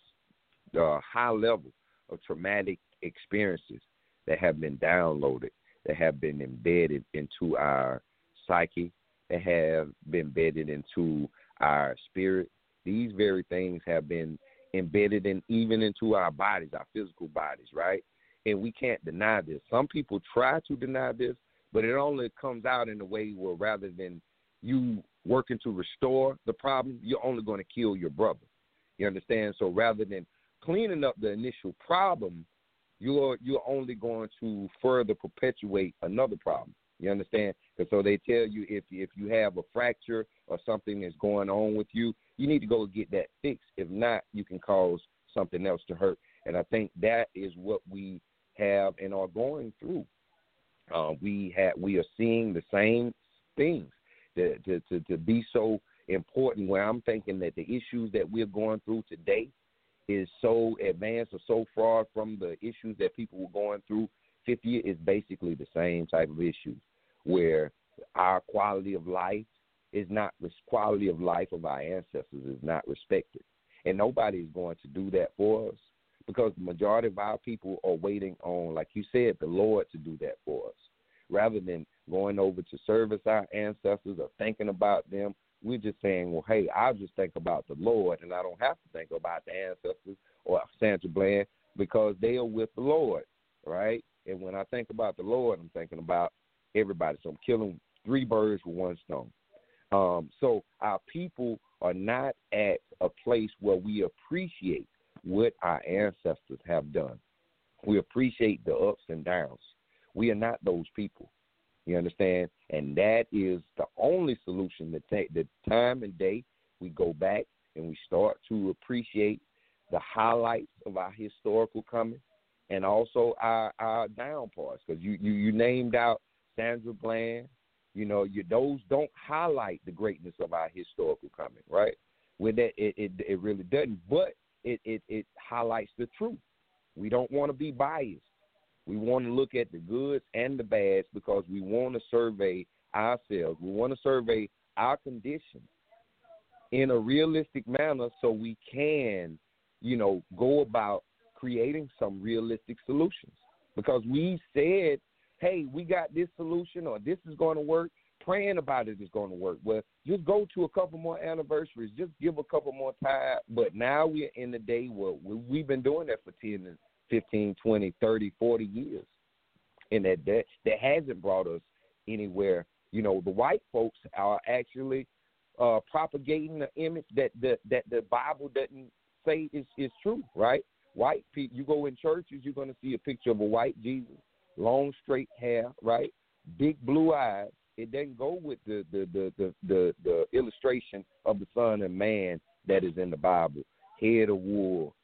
uh, high level of traumatic experiences that have been downloaded, that have been embedded into our psyche, that have been embedded into our spirit. These very things have been embedded in even into our bodies, our physical bodies, right? And we can't deny this. Some people try to deny this, but it only comes out in a way where rather than you working to restore the problem, you're only going to kill your brother. You understand? So rather than cleaning up the initial problem, you're you're only going to further perpetuate another problem. You understand? Because so they tell you if if you have a fracture or something that's going on with you, you need to go get that fixed. If not, you can cause something else to hurt. And I think that is what we have and are going through. Uh, we have we are seeing the same things to, to to to be so important. Where I'm thinking that the issues that we're going through today is so advanced or so far from the issues that people were going through 50 years is basically the same type of issues where our quality of life is not quality of life of our ancestors is not respected and nobody is going to do that for us because the majority of our people are waiting on like you said the lord to do that for us rather than going over to service our ancestors or thinking about them we're just saying, well, hey, I'll just think about the Lord, and I don't have to think about the ancestors or Sandra Bland because they are with the Lord, right? And when I think about the Lord, I'm thinking about everybody. So I'm killing three birds with one stone. Um, so our people are not at a place where we appreciate what our ancestors have done. We appreciate the ups and downs. We are not those people. You understand? And that is the only solution to take the time and day we go back and we start to appreciate the highlights of our historical coming and also our our down parts. Because you, you you named out Sandra Bland, you know, you those don't highlight the greatness of our historical coming, right? With that it, it it really doesn't, but it, it it highlights the truth. We don't want to be biased. We want to look at the goods and the bads because we want to survey ourselves. We want to survey our condition in a realistic manner so we can, you know, go about creating some realistic solutions. Because we said, hey, we got this solution or this is going to work, praying about it is going to work. Well, just go to a couple more anniversaries, just give a couple more time. But now we're in the day where we've been doing that for 10 15, 20, 30, 40 years. And that, that, that hasn't brought us anywhere. You know, the white folks are actually uh, propagating the image that the, that the Bible doesn't say is, is true, right? White people, you go in churches, you're going to see a picture of a white Jesus, long straight hair, right? Big blue eyes. It doesn't go with the the, the, the, the, the illustration of the Son and Man that is in the Bible. Head of wool,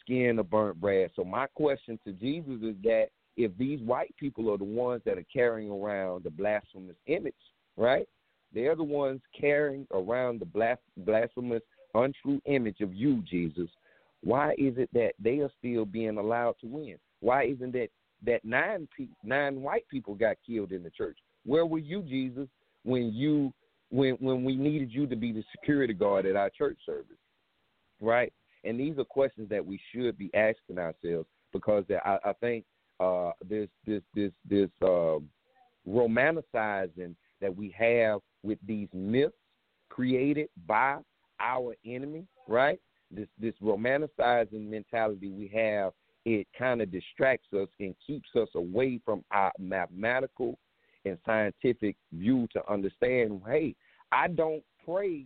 skin of burnt brass. So my question to Jesus is that if these white people are the ones that are carrying around the blasphemous image, right? They're the ones carrying around the blasphemous, untrue image of you, Jesus. Why is it that they are still being allowed to win? Why isn't that that nine pe- nine white people got killed in the church? Where were you, Jesus, when you when when we needed you to be the security guard at our church service? Right? And these are questions that we should be asking ourselves because I, I think uh, this this this this uh, romanticizing that we have with these myths created by our enemy, right? This this romanticizing mentality we have, it kind of distracts us and keeps us away from our mathematical and scientific view to understand, hey, I don't pray.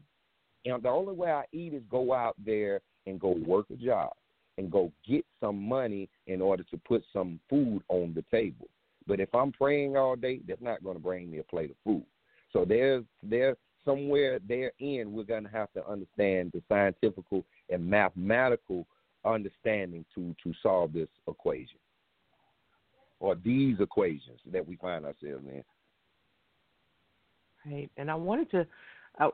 And the only way I eat is go out there and go work a job and go get some money in order to put some food on the table. But if I'm praying all day, that's not going to bring me a plate of food. So there's there somewhere therein we're going to have to understand the scientific and mathematical understanding to to solve this equation or these equations that we find ourselves in. Right, and I wanted to, uh,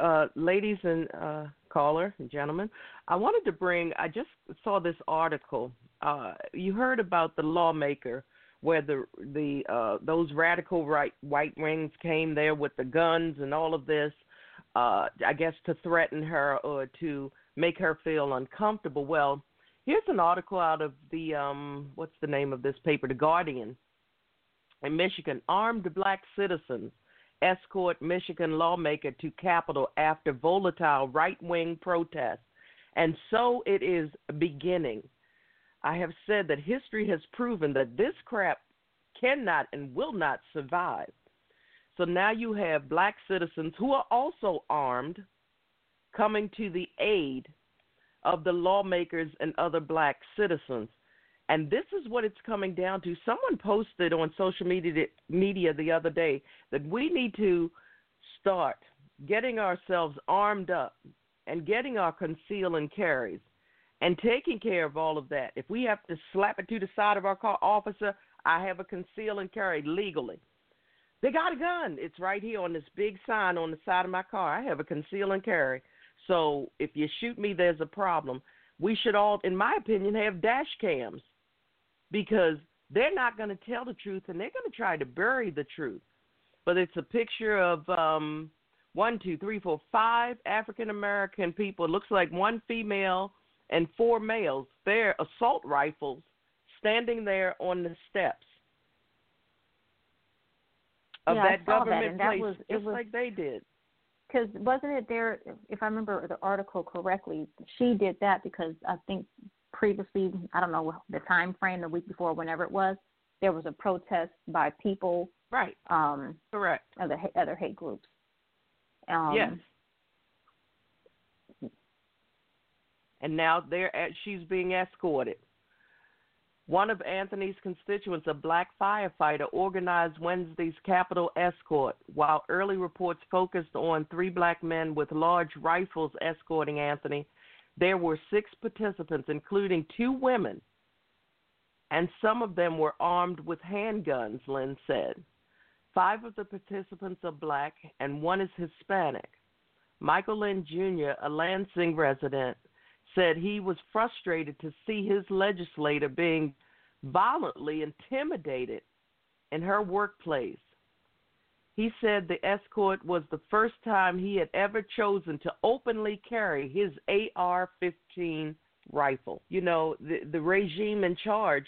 uh, ladies and uh, caller and gentlemen, I wanted to bring. I just saw this article. Uh, you heard about the lawmaker where the the uh, those radical right white wings came there with the guns and all of this, uh, I guess to threaten her or to make her feel uncomfortable. Well, here's an article out of the um, what's the name of this paper, The Guardian, in Michigan. Armed black citizens escort Michigan lawmaker to Capitol after volatile right wing protests. And so it is beginning. I have said that history has proven that this crap cannot and will not survive. So now you have black citizens who are also armed coming to the aid of the lawmakers and other black citizens. And this is what it's coming down to. Someone posted on social media media the other day that we need to start getting ourselves armed up and getting our conceal and carries and taking care of all of that. If we have to slap it to the side of our car, officer, I have a conceal and carry legally. They got a gun. It's right here on this big sign on the side of my car. I have a conceal and carry. So if you shoot me, there's a problem. We should all, in my opinion, have dash cams because they're not going to tell the truth and they're going to try to bury the truth. But it's a picture of um, one, two, three, four, five African American people. It looks like one female and four males, They're assault rifles standing there on the steps of yeah, that government that, place, was, just was, like they did. Because wasn't it there? If I remember the article correctly, she did that because I think previously, I don't know the time frame, the week before, whenever it was, there was a protest by people, right? Um, Correct. Other other hate groups. Um, yes. and now they're at, she's being escorted. One of Anthony's constituents, a black firefighter, organized Wednesday's Capitol escort. While early reports focused on three black men with large rifles escorting Anthony, there were six participants, including two women, and some of them were armed with handguns, Lynn said. Five of the participants are black, and one is Hispanic. Michael Lynn Jr., a Lansing resident, said he was frustrated to see his legislator being violently intimidated in her workplace. He said the escort was the first time he had ever chosen to openly carry his AR 15 rifle. You know, the, the regime in charge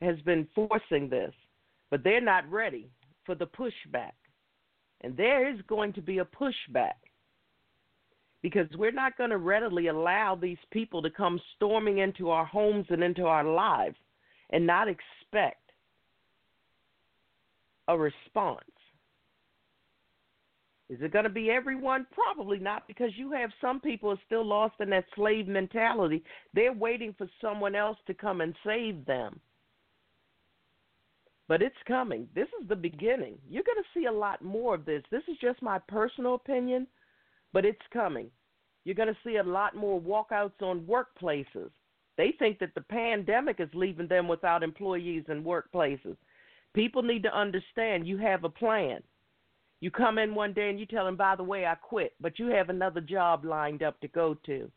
has been forcing this, but they're not ready for the pushback. And there is going to be a pushback because we're not going to readily allow these people to come storming into our homes and into our lives and not expect a response. Is it going to be everyone? Probably not, because you have some people are still lost in that slave mentality. They're waiting for someone else to come and save them. But it's coming. This is the beginning. You're going to see a lot more of this. This is just my personal opinion, but it's coming. You're going to see a lot more walkouts on workplaces. They think that the pandemic is leaving them without employees in workplaces. People need to understand you have a plan. You come in one day and you tell them, by the way, I quit, but you have another job lined up to go to.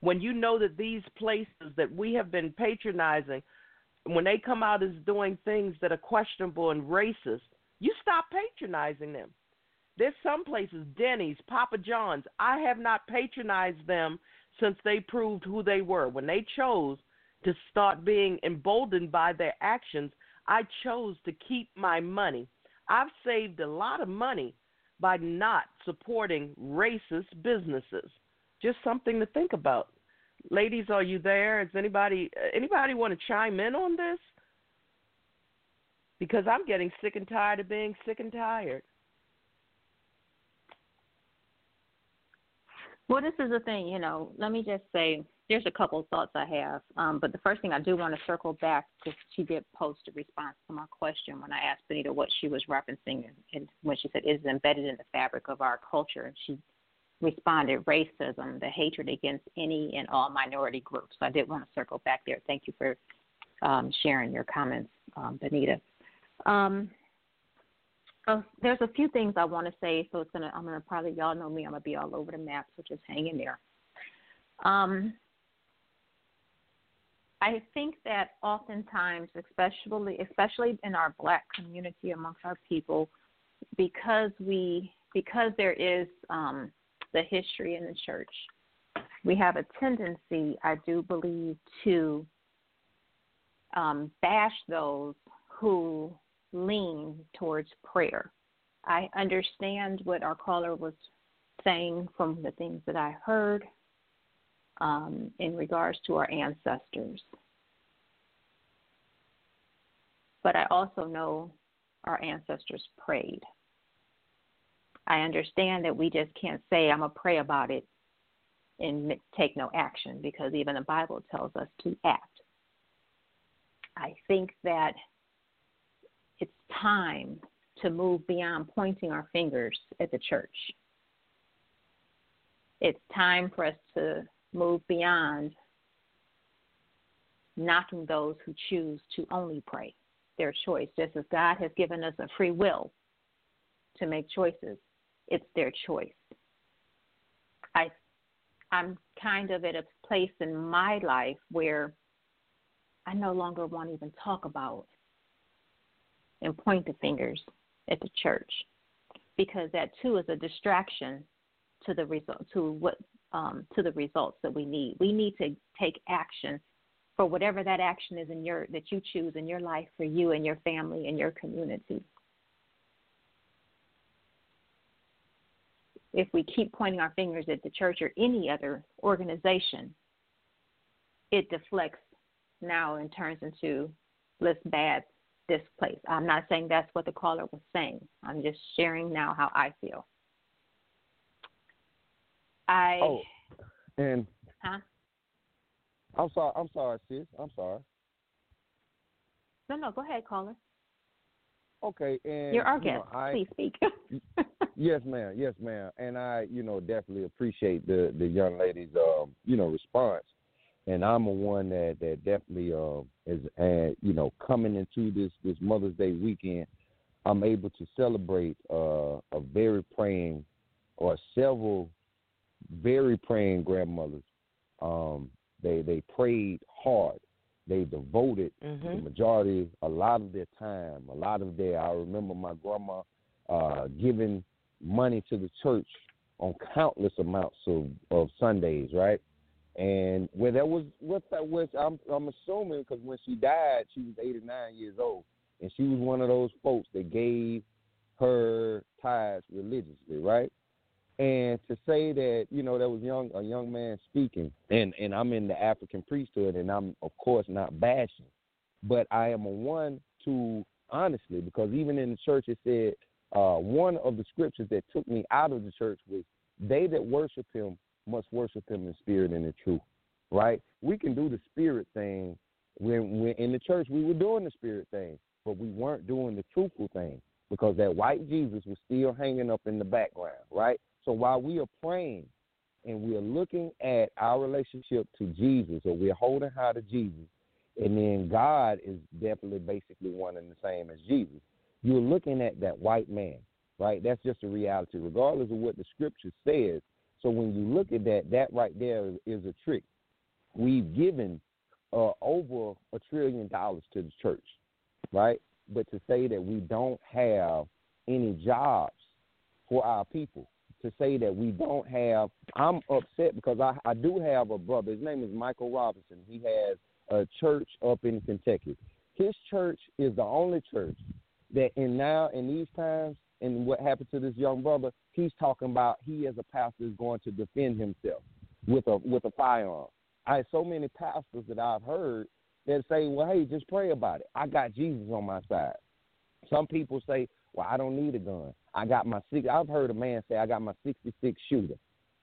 When you know that these places that we have been patronizing, when they come out as doing things that are questionable and racist, you stop patronizing them. There's some places, Denny's, Papa John's, I have not patronized them since they proved who they were. When they chose to start being emboldened by their actions, I chose to keep my money. I've saved a lot of money by not supporting racist businesses. Just something to think about. Ladies, are you there? Does anybody anybody want to chime in on this? Because I'm getting sick and tired of being sick and tired. Well, this is the thing, you know. Let me just say, there's a couple of thoughts I have. Um, but the first thing I do want to circle back because she did post a response to my question when I asked Benita what she was referencing, and, when she said is embedded in the fabric of our culture, and she responded racism, the hatred against any and all minority groups. I did want to circle back there. Thank you for um, sharing your comments, um, Benita. Um, uh, there's a few things I want to say, so it's gonna I'm gonna probably y'all know me, I'm gonna be all over the map, so just hang in there. Um, I think that oftentimes, especially especially in our black community amongst our people, because we because there is um, the history in the church, we have a tendency, I do believe, to um, bash those who lean towards prayer. I understand what our caller was saying from the things that I heard um, in regards to our ancestors. But I also know our ancestors prayed. I understand that we just can't say, I'm going to pray about it and take no action because even the Bible tells us to act. I think that time to move beyond pointing our fingers at the church. It's time for us to move beyond knocking those who choose to only pray their choice. Just as God has given us a free will to make choices, it's their choice. I I'm kind of at a place in my life where I no longer want to even talk about and point the fingers at the church because that too is a distraction to the result to what um, to the results that we need. We need to take action for whatever that action is in your that you choose in your life for you and your family and your community. If we keep pointing our fingers at the church or any other organization, it deflects now and turns into let's bad this place. I'm not saying that's what the caller was saying. I'm just sharing now how I feel. I Oh, and huh? I'm sorry. I'm sorry, sis. I'm sorry. No, no, go ahead, caller. Okay, and You're our you guest. know, I, Please speak. yes, ma'am. Yes, ma'am. And I, you know, definitely appreciate the the young lady's, um, you know, response. And I'm a one that that definitely uh, is, uh, you know, coming into this this Mother's Day weekend. I'm able to celebrate uh, a very praying, or several very praying grandmothers. Um, they they prayed hard. They devoted Mm-hmm. the majority, a lot of their time, a lot of their. I remember my grandma uh, giving money to the church on countless amounts of, of Sundays, right? And where that was what that was, I'm I'm assuming because when she died, she was 89 years old, and she was one of those folks that gave her tithes religiously, right? And to say that you know there was young a young man speaking, and and I'm in the African priesthood, and I'm of course not bashing, but I am a one to honestly because even in the church it said uh, one of the scriptures that took me out of the church was they that worship him must worship him in spirit and in truth. Right? We can do the spirit thing when when in the church we were doing the spirit thing, but we weren't doing the truthful thing because that white Jesus was still hanging up in the background, right? So while we are praying and we are looking at our relationship to Jesus or we're holding high to Jesus, and then God is definitely basically one and the same as Jesus, you're looking at that white man right? That's just a reality, regardless of what the scripture says. So when you look at that, that right there is, a trick. We've given uh, over a trillion dollars to the church, right? But to say that we don't have any jobs for our people, to say that we don't have, I'm upset because I, I do have a brother. His name is Michael Robinson. He has a church up in Kentucky. His church is the only church that in now in these times and what happened to this young brother, he's talking about he as a pastor is going to defend himself with a with a firearm. I have so many pastors that I've heard that say, Well, hey, just pray about it. I got Jesus on my side. Some people say, Well, I don't need a gun. I got my six I've heard a man say I got my sixty six shooter.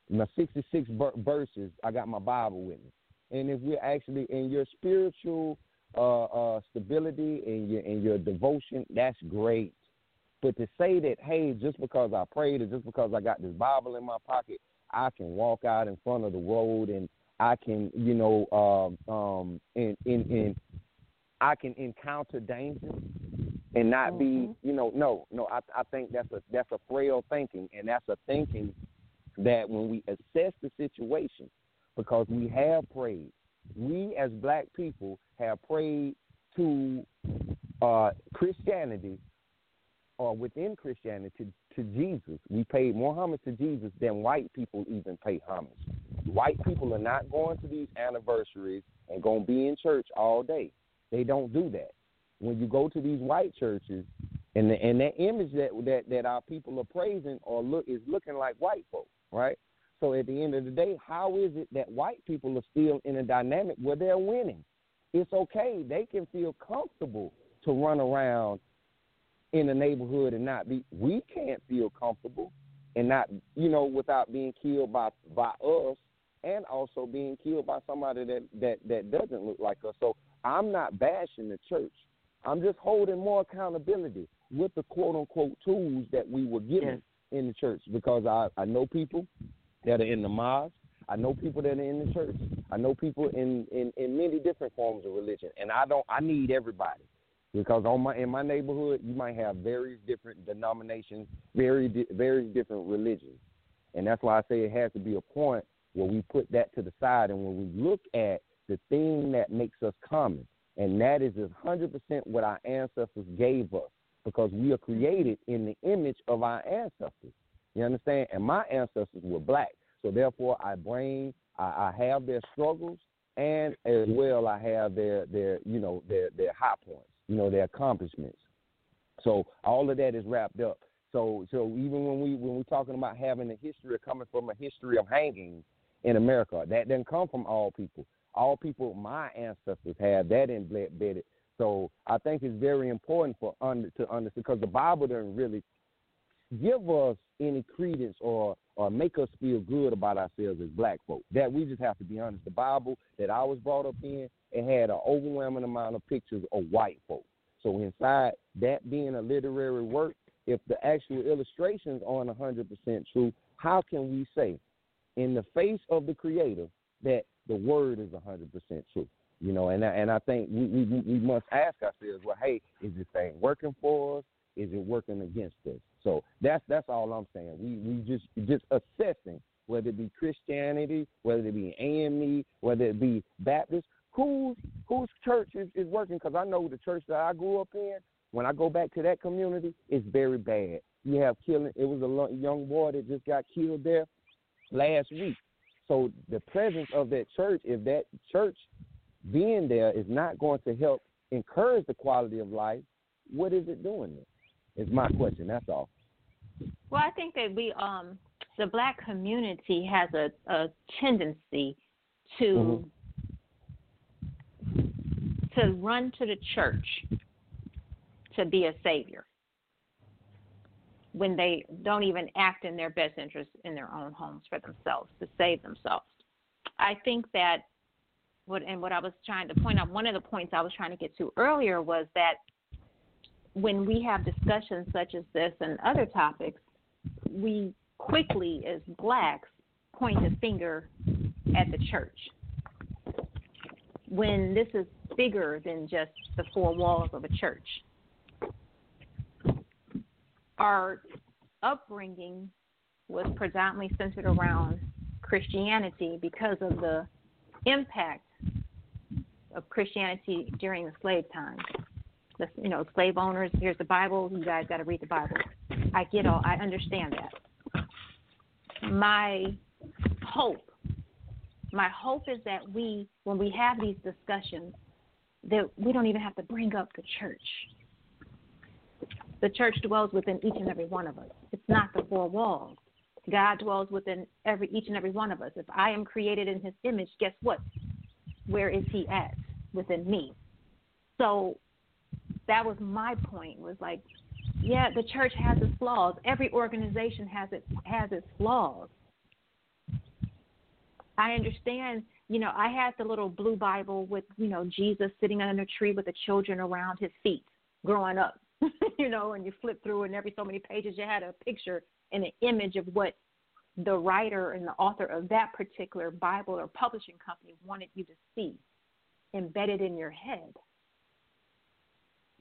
My sixty six verses, I got my Bible with me. And if we're actually in your spiritual uh, uh, stability and your and your devotion, that's great. But to say that, hey, just because I prayed or just because I got this Bible in my pocket, I can walk out in front of the road and I can, you know, um, um, and, and, and I can encounter danger and not mm-hmm. be, you know, no, no. I, I think that's a that's a frail thinking, and that's a thinking that when we assess the situation, because we have prayed, we as black people have prayed to uh, Christianity or within Christianity to, to Jesus. We paid more homage to Jesus than white people even pay homage. White people are not going to these anniversaries and going to be in church all day. They don't do that. When you go to these white churches, and the, and that image that, that that our people are praising or look is looking like white folks, right? So at the end of the day, how is it that white people are still in a dynamic where they're winning? It's okay. They can feel comfortable to run around in the neighborhood and not be. We can't feel comfortable and not, you know, without being killed by by us and also being killed by somebody that that that doesn't look like us. So I'm not bashing the church. I'm just holding more accountability with the quote unquote tools that we were given yes. in the church because I I know people that are in the mosque. I know people that are in the church. I know people in, in, in many different forms of religion, and I don't. I need everybody because on my in my neighborhood you might have various different denominations, very di- different religions, and that's why I say it has to be a point where we put that to the side, and when we look at the thing that makes us common, and that is 100% what our ancestors gave us, because we are created in the image of our ancestors. You understand? And my ancestors were black. So therefore I bring I, I have their struggles and as well I have their their you know their their high points, you know, their accomplishments. So all of that is wrapped up. So so even when we when we're talking about having a history of coming from a history of hanging in America, that doesn't come from all people. All people, my ancestors had that embedded. So I think it's very important for under to understand because the Bible doesn't really give us any credence or or make us feel good about ourselves as black folk. That we just have to be honest. The Bible that I was brought up in, it had an overwhelming amount of pictures of white folks. So inside that being a literary work, if the actual illustrations aren't 100% true, how can we say in the face of the creator that the word is 100% true? You know, and and I think we, we we must ask ourselves, well, hey, is this thing working for us? Is it working against us? So that's that's all I'm saying. We we just just assessing whether it be Christianity, whether it be AME, whether it be Baptist, whose whose church is, is working? Because I know the church that I grew up in. When I go back to that community, it's very bad. You have killing. It was a young boy that just got killed there last week. So the presence of that church, if that church being there is not going to help encourage the quality of life, what is it doing there? Is my question. That's all. Well, I think that we, um, the black community has a, a tendency to mm-hmm. To run to the church to be a savior when they don't even act in their best interest in their own homes for themselves to save themselves. I think that what and what I was trying to point out, one of the points I was trying to get to earlier was that when we have discussions such as this and other topics, we quickly, as blacks, point a finger at the church. When this is bigger than just the four walls of a church. Our upbringing was predominantly centered around Christianity because of the impact of Christianity during the slave time. The, you know, slave owners, here's the Bible, you guys got to read the Bible. I get all, I understand that. My hope, my hope is that we, when we have these discussions, that we don't even have to bring up the church. The church dwells within each and every one of us. It's not the four walls. God dwells within every each and every one of us. If I am created in his image, guess what? Where is he at? Within me. So that was my point, was like, yeah, the church has its flaws. Every organization has its has its flaws. I understand, you know, I had the little blue Bible with, you know, Jesus sitting under a tree with the children around his feet growing up. you know, and you flip through and every so many pages you had a picture and an image of what the writer and the author of that particular Bible or publishing company wanted you to see embedded in your head.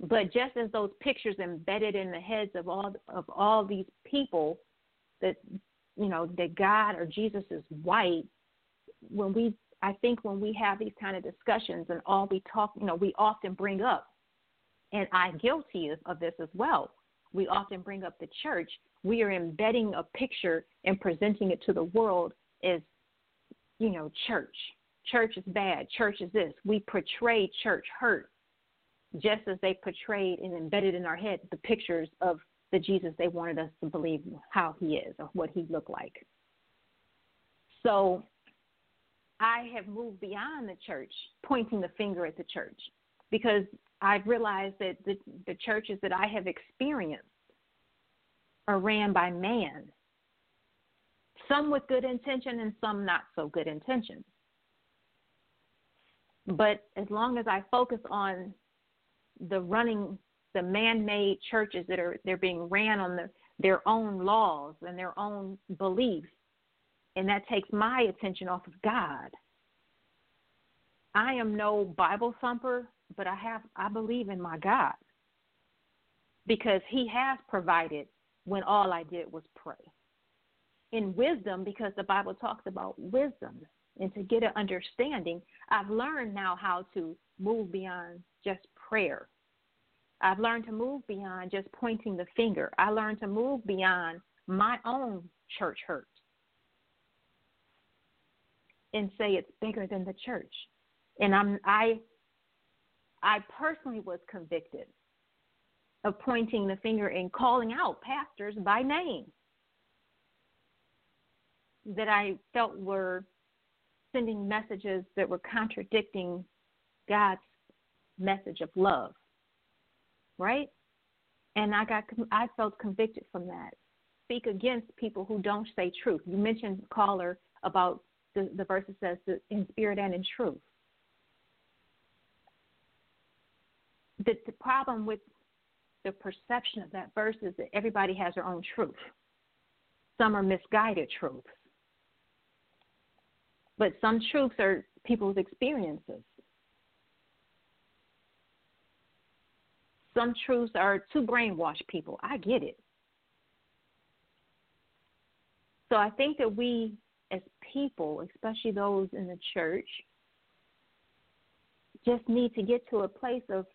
But just as those pictures embedded in the heads of all of all these people that you know that God or Jesus is white, when we I think when we have these kind of discussions and all we talk, you know, we often bring up, and I'm guilty of, this as well. We often bring up the church we are embedding a picture and presenting it to the world as, you know, church. Church is bad. Church is this. We portray church hurt just as they portrayed and embedded in our head the pictures of the Jesus they wanted us to believe how he is or what he looked like. So I have moved beyond the church, pointing the finger at the church, because I've realized that the, the churches that I have experienced are ran by man. Some with good intention and some not so good intention. But as long as I focus on the running, the man-made churches that are they're being ran on the, their own laws and their own beliefs, and that takes my attention off of God. I am no Bible thumper, but I have I believe in my God because He has provided when all I did was pray. In wisdom, because the Bible talks about wisdom, and to get an understanding, I've learned now how to move beyond just prayer. I've learned to move beyond just pointing the finger. I learned to move beyond my own church hurt and say it's bigger than the church. And I'm I I personally was convicted of pointing the finger and calling out pastors by name that I felt were sending messages that were contradicting God's message of love. Right? And I got I felt convicted from that. Speak against people who don't say truth. You mentioned caller about the, the verse says in spirit and in truth. The, the problem with the perception of that verse is that everybody has their own truth. Some are misguided truths. But some truths are people's experiences. Some truths are to brainwash people. I get it. So I think that we, as people, especially those in the church, just need to get to a place of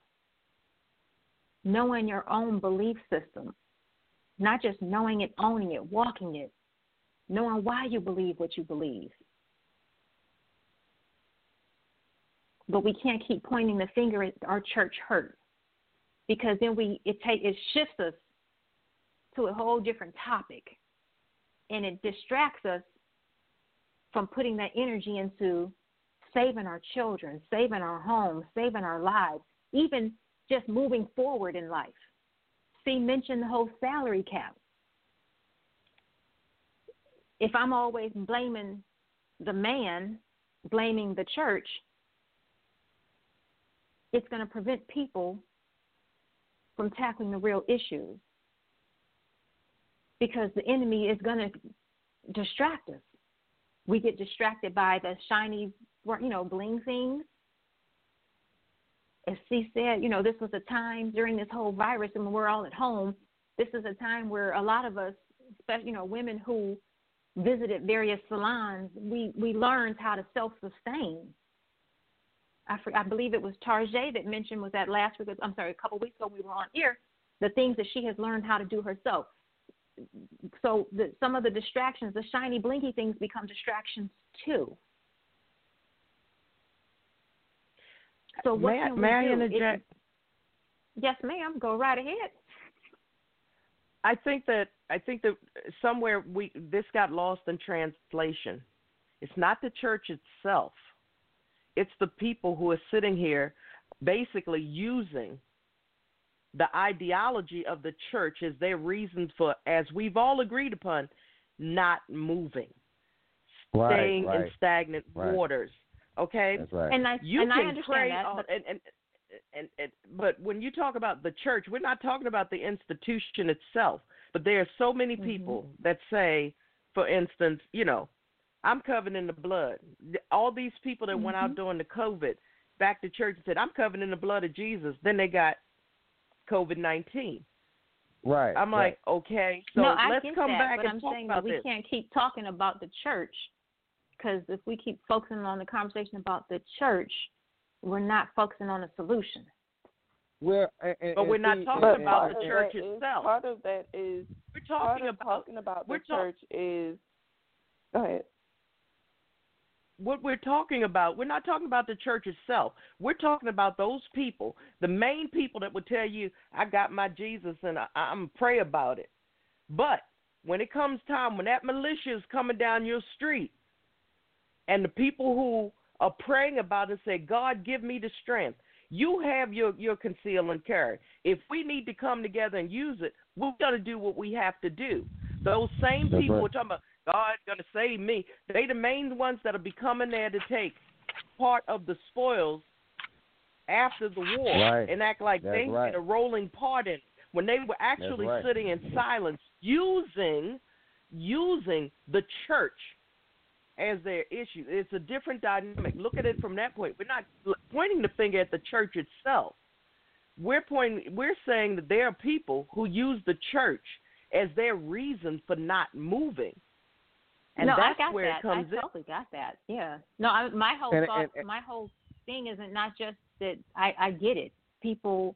knowing your own belief system, not just knowing it, owning it, walking it, knowing why you believe what you believe. But we can't keep pointing the finger at our church hurt because then we it take it shifts us to a whole different topic and it distracts us from putting that energy into saving our children, saving our homes, saving our lives, even just moving forward in life. See, mention the whole salary cap. If I'm always blaming the man, blaming the church, it's going to prevent people from tackling the real issues because the enemy is going to distract us. We get distracted by the shiny, you know, bling things as C said, you know, this was a time during this whole virus and we're all at home. This is a time where a lot of us especially you know women who visited various salons, we we learned how to self sustain. I, I believe it was Tarjay that mentioned was that last week. I'm sorry, a couple weeks ago we were on here. The things that she has learned how to do herself. So the, some of the distractions, the shiny blinky things, become distractions too. So what may, can we may I do? interject? It, yes, ma'am. Go right ahead. I think that I think that somewhere we this got lost in translation. It's not the church itself. It's the people who are sitting here basically using the ideology of the church is their reasons for as we've all agreed upon not moving. Right, staying right, in stagnant right. waters. Okay? That's right. And I you and can I understand pray that, on, but and, and, and, and but when you talk about the church, we're not talking about the institution itself. But there are so many Mm-hmm. people that say, for instance, you know, I'm covered in the blood. All these people that went Mm-hmm. out during the COVID back to church and said, I'm covered in the blood of Jesus. Then they got COVID 19. right. I'm right. like, okay, so no, let's come that, back but and I'm talk saying about that we this. can't keep talking about the church because if we keep focusing on the conversation about the church, we're not focusing on the solution. well, and, and, But we're and not see, talking and- But and- about the church that is- itself. part of that is We're talking about talking about the we're talk- church is. Go ahead. What we're talking about, we're not talking about the church itself. We're talking about those people, the main people that would tell you, I got my Jesus and I, I'm pray about it. But when it comes time, when that militia is coming down your street and the people who are praying about it say, God, give me the strength. You have your, your conceal and carry. If we need to come together and use it, we're going to do what we have to do. Those same That's people right. are talking about, God's going to save me. They the main ones that'll be coming there to take part of the spoils after the war Right. and act like That's they right. had a rolling part in it when they were actually right. sitting in silence using using the church as their issue. It's a different dynamic. Look at it from that point. We're not pointing the finger at the church itself. We're pointing. We're saying that there are people who use the church as their reason for not moving, and no, that's I got where that. it comes I in. totally got that. Yeah. No, I, my whole And- thought, and- and- my whole thing isn't not just that I, I get it. People,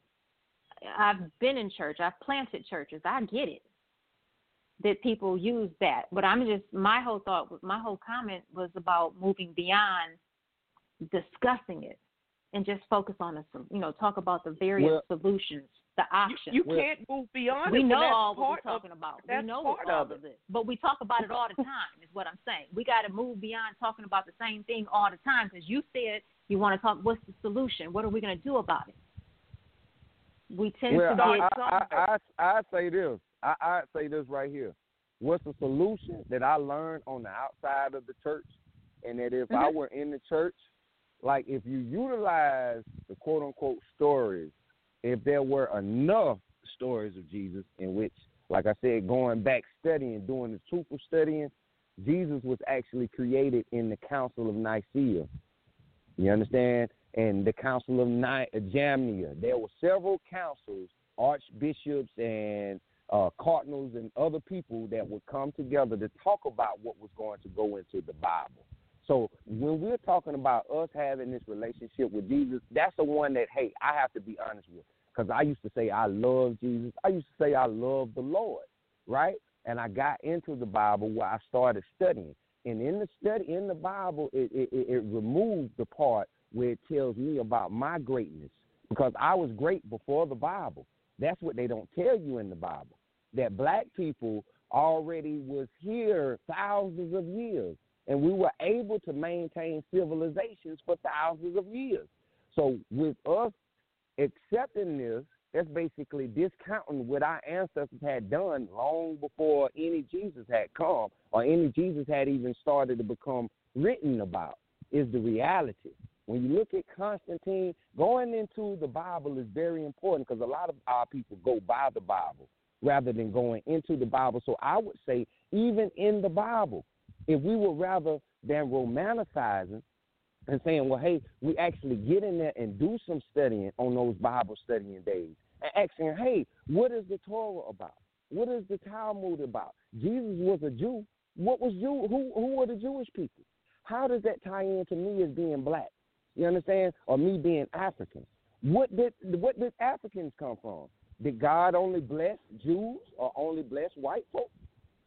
I've been in church. I've planted churches. I get it. That people use that, but I'm just my whole thought, my whole comment was about moving beyond discussing it and just focus on sol- you know, talk about the various Well- solutions, the You, you can't move beyond we it. know that's all what part we're of- talking about. We know part all of of it. this, but we talk about it all the time. Is what I'm saying. We got to move beyond talking about the same thing all the time because you said you want to talk. What's the solution? What are we going to do about it? We tend Well, to I, get I, I, I, I say this. I, I say this right here. What's the solution that I learned on the outside of the church? And that if I Mhm. were in the church, like if you utilize the quote unquote stories, if there were enough stories of Jesus in which, like I said, going back studying, doing the truthful studying, Jesus was actually created in the Council of Nicaea. You understand? And the Council of Ni- Jamnia. There were several councils, archbishops and uh, cardinals and other people that would come together to talk about what was going to go into the Bible. So when we're talking about us having this relationship with Jesus, that's the one that, hey, I have to be honest with. Because I used to say I love Jesus. I used to say I love the Lord, right? And I got into the Bible where I started studying. And in the study in the Bible, it, it, it removed the part where it tells me about my greatness because I was great before the Bible. That's what they don't tell you in the Bible. That black people already was here thousands of years, and we were able to maintain civilizations for thousands of years. So with us accepting this, that's basically discounting what our ancestors had done long before any Jesus had come or any Jesus had even started to become written about, is the reality. When you look at Constantine, going into the Bible is very important because a lot of our people go by the Bible rather than going into the Bible. So I would say, even in the Bible, if we were rather than romanticizing and saying, well, hey, we actually get in there and do some studying on those Bible studying days and asking, hey, what is the Torah about? What is the Talmud about? Jesus was a Jew. What was Jew? Who who were the Jewish people? How does that tie into me as being black? You understand? Or me being African? What did what did Africans come from? Did God only bless Jews or only bless white folks?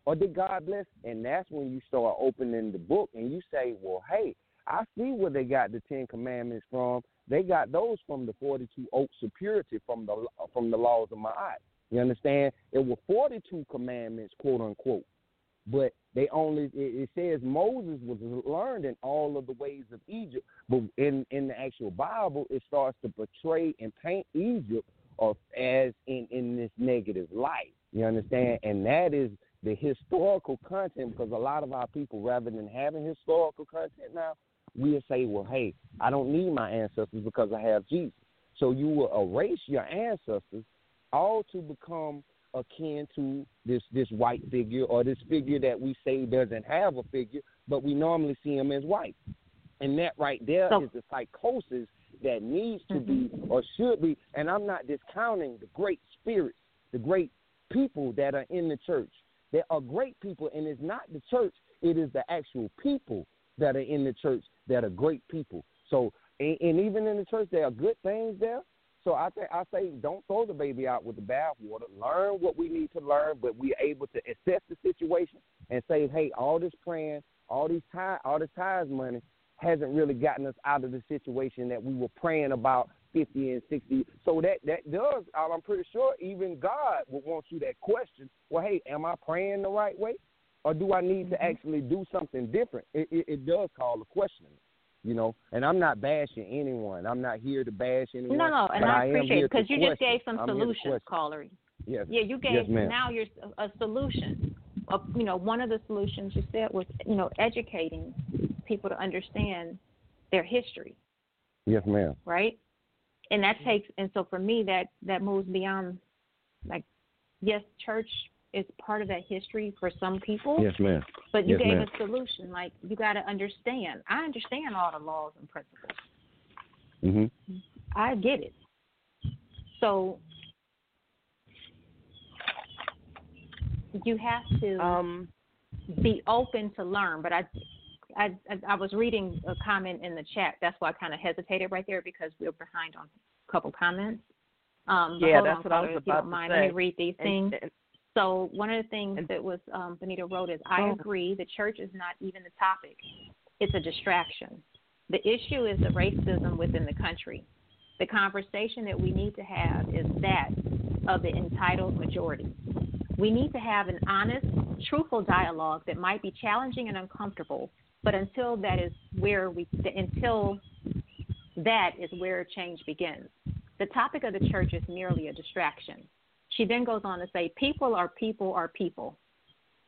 Or did God bless? And that's when you start opening the book and you say, well, hey, I see where they got the Ten Commandments from. They got those from the 42 oaks of purity from the from the laws of Ma'at. You understand? It were 42 commandments, quote unquote. But they only it, it says Moses was learned in all of the ways of Egypt, but in in the actual Bible, it starts to portray and paint Egypt of as in in this negative light. You understand? And that is the historical content because a lot of our people, rather than having historical content now, we'll say, well, hey, I don't need my ancestors because I have Jesus. So you will erase your ancestors all to become akin to this this white figure or this figure that we say doesn't have a figure, but we normally see him as white. And that right there so, is the psychosis that needs to be mm-hmm. or should be. And I'm not discounting the great spirits, the great people that are in the church. There are great people, and it's not the church; it is the actual people that are in the church that are great people. So, and, and even in the church, there are good things there. So I say, I say, don't throw the baby out with the bathwater. Learn what we need to learn, but we're able to assess the situation and say, hey, all this praying, all these tie, all this ties money hasn't really gotten us out of the situation that we were praying about 50 and 60. So that that does, I'm pretty sure even God would want you that question. Well, hey, am I praying the right way, or do I need to Mm-hmm. actually do something different? It, it, it does call a question, you know. And I'm not bashing anyone. I'm not here to bash anyone. No, no, and I, I appreciate it because to you just gave some I'm solutions, question. caller. Yes. Yeah, you gave Yes, now you're a, a solution. Uh, you know, one of the solutions you said was you know educating people to understand their history, Yes, ma'am. right? And that takes and so for me that that moves beyond like yes, church is part of that history for some people. Yes, ma'am. But you Yes, gave ma'am. a solution. Like you got to understand. I understand all the laws and principles. Mhm. I get it. So you have to Um, be open to learn. But I, I, I was reading a comment in the chat. That's why I kind of hesitated right there because we were behind on a couple comments. Um, Yeah, that's on, what I was if you about don't to mind. Let me read these and- things. and- So one of the things And- that was um, Benita wrote is, I Oh. agree. The church is not even the topic; it's a distraction. The issue is the racism within the country. The conversation that we need to have is that of the entitled majority. We need to have an honest, truthful dialogue that might be challenging and uncomfortable, but until that is where we until that is where change begins. The topic of the church is merely a distraction. She then goes on to say, People are people are people.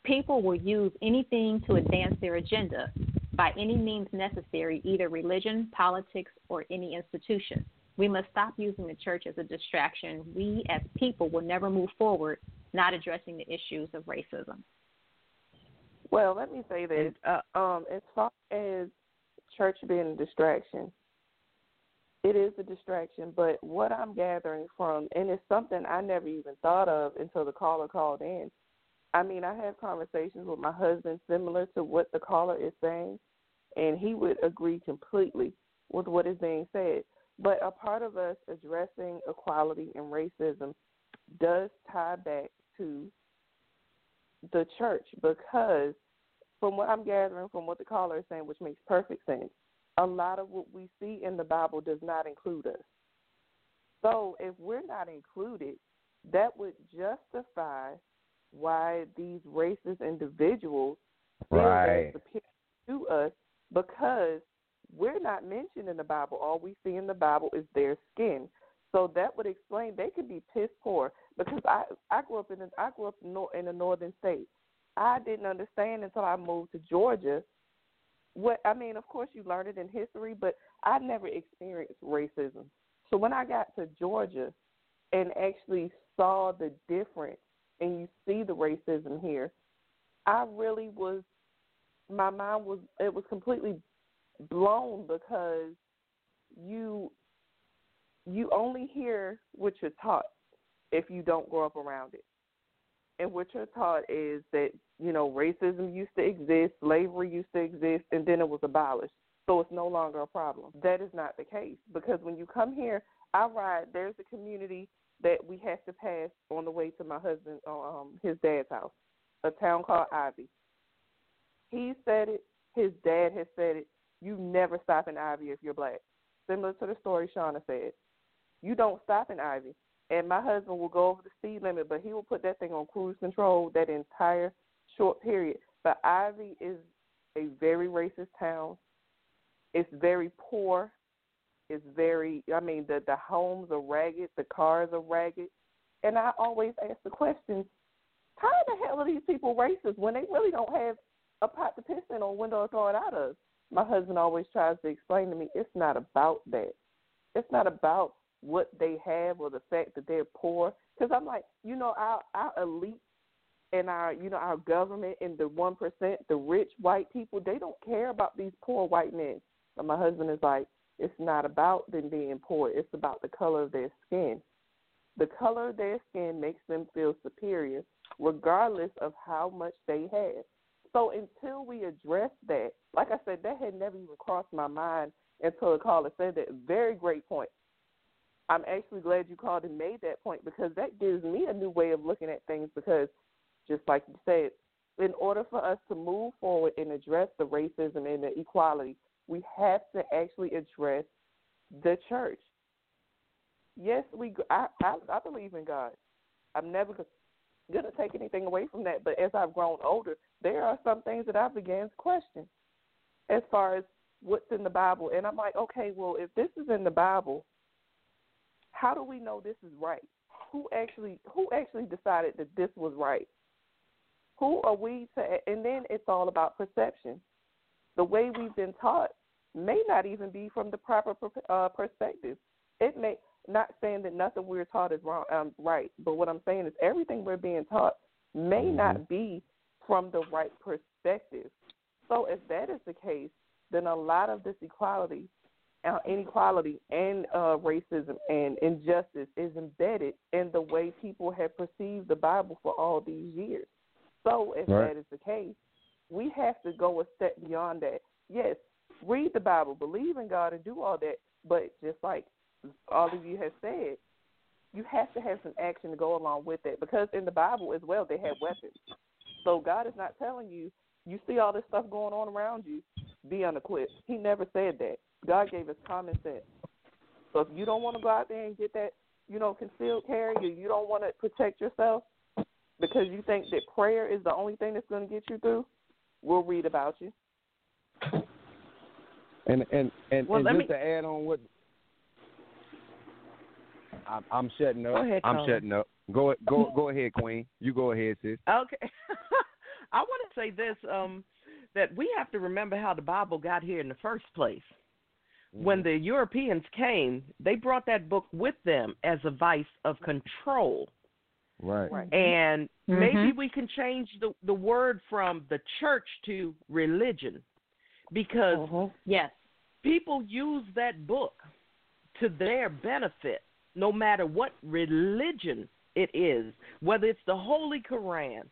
People will use anything to advance their agenda by any means necessary, either religion, politics, or any institution. We must stop using the church as a distraction. We as people will never move forward not addressing the issues of racism. Well, let me say this. uh, Um, as far as church being a distraction, it is a distraction. But what I'm gathering from, and it's something I never even thought of until the caller called in. I mean, I have conversations with my husband similar to what the caller is saying, and he would agree completely with what is being said. But a part of us addressing equality and racism does tie back to the church because from what I'm gathering from what the caller is saying, which makes perfect sense, a lot of what we see in the Bible does not include us. So if we're not included, that would justify why these racist individuals Right. superior to us because we're not mentioned in the Bible. All we see in the Bible is their skin. So that would explain they could be piss poor because I I grew up in a, I grew up in, a northern state. I didn't understand until I moved to Georgia. What I mean, of course, you learn it in history, but I never experienced racism. So when I got to Georgia and actually saw the difference, and you see the racism here, I really was my mind was it was completely blown because you you only hear what you're taught if you don't grow up around it. and what you're taught is that you know racism used to exist, slavery used to exist, and then it was abolished, so it's no longer a problem. That is not the case because when you come here, I ride. There's a community that we have to pass on the way to my husband, um, his dad's house, a town called Ivey. He said it. His dad has said it. You never stop in Ivey if you're black. Similar to the story Shauna said. You don't stop in Ivey. And my husband will go over the speed limit, but he will put that thing on cruise control that entire short period. But Ivey is a very racist town. It's very poor. It's very I mean the the homes are ragged, the cars are ragged. And I always ask the question, how the hell are these people racist when they really don't have a pot to piss in or window to throw it out of? My husband always tries to explain to me it's not about that. It's not about what they have or the fact that they're poor. Because I'm like, you know, our our elite and our you know our government and the one percent, the rich white people, they don't care about these poor white men. And my husband is like, it's not about them being poor. It's about the color of their skin. The color of their skin makes them feel superior, regardless of how much they have. So until we address that, like I said, that had never even crossed my mind until the caller said that. Very great point. I'm actually glad you called and made that point because that gives me a new way of looking at things because just like you said, in order for us to move forward and address the racism and the equality, we have to actually address the church. Yes, we. I I, I believe in God. I'm never going to take anything away from that. But as I've grown older, there are some things that I began to question as far as what's in the Bible. And I'm like, okay, well, if this is in the Bible, how do we know this is right? Who actually who actually decided that this was right? Who are we to? And then it's all about perception. The way we've been taught may not even be from the proper uh, perspective. It may not saying that nothing we're taught is wrong, um, right, but what I'm saying is everything we're being taught may mm-hmm. not be from the right perspective. So if that is the case, then a lot of this equality uh, inequality and uh, racism and injustice is embedded in the way people have perceived the Bible for all these years. So, if right. that is the case, we have to go a step beyond that. Yes, read the Bible, believe in God, and do all that. But just like all of you have said, you have to have some action to go along with it because in the Bible as well, they have weapons. So God is not telling you, you see all this stuff going on around you, be unequipped. He never said that. God gave us common sense. So if you don't want to go out there and get that, you know, concealed carry, or you don't want to protect yourself because you think that prayer is the only thing that's going to get you through, we'll read about you. And and and, well, and just me... to add on what I'm, I'm shutting up. Go ahead, I'm shutting up. Go go go ahead, Queen. You go ahead, sis. Okay. I want to say this um, that we have to remember how the Bible got here in the first place. Mm-hmm. When the Europeans came, they brought that book with them as a vice of control. Right. right. And mm-hmm. maybe we can change the the word from the church to religion because uh-huh. yes, people use that book to their benefit no matter what religion it is, whether it's the Holy Quran,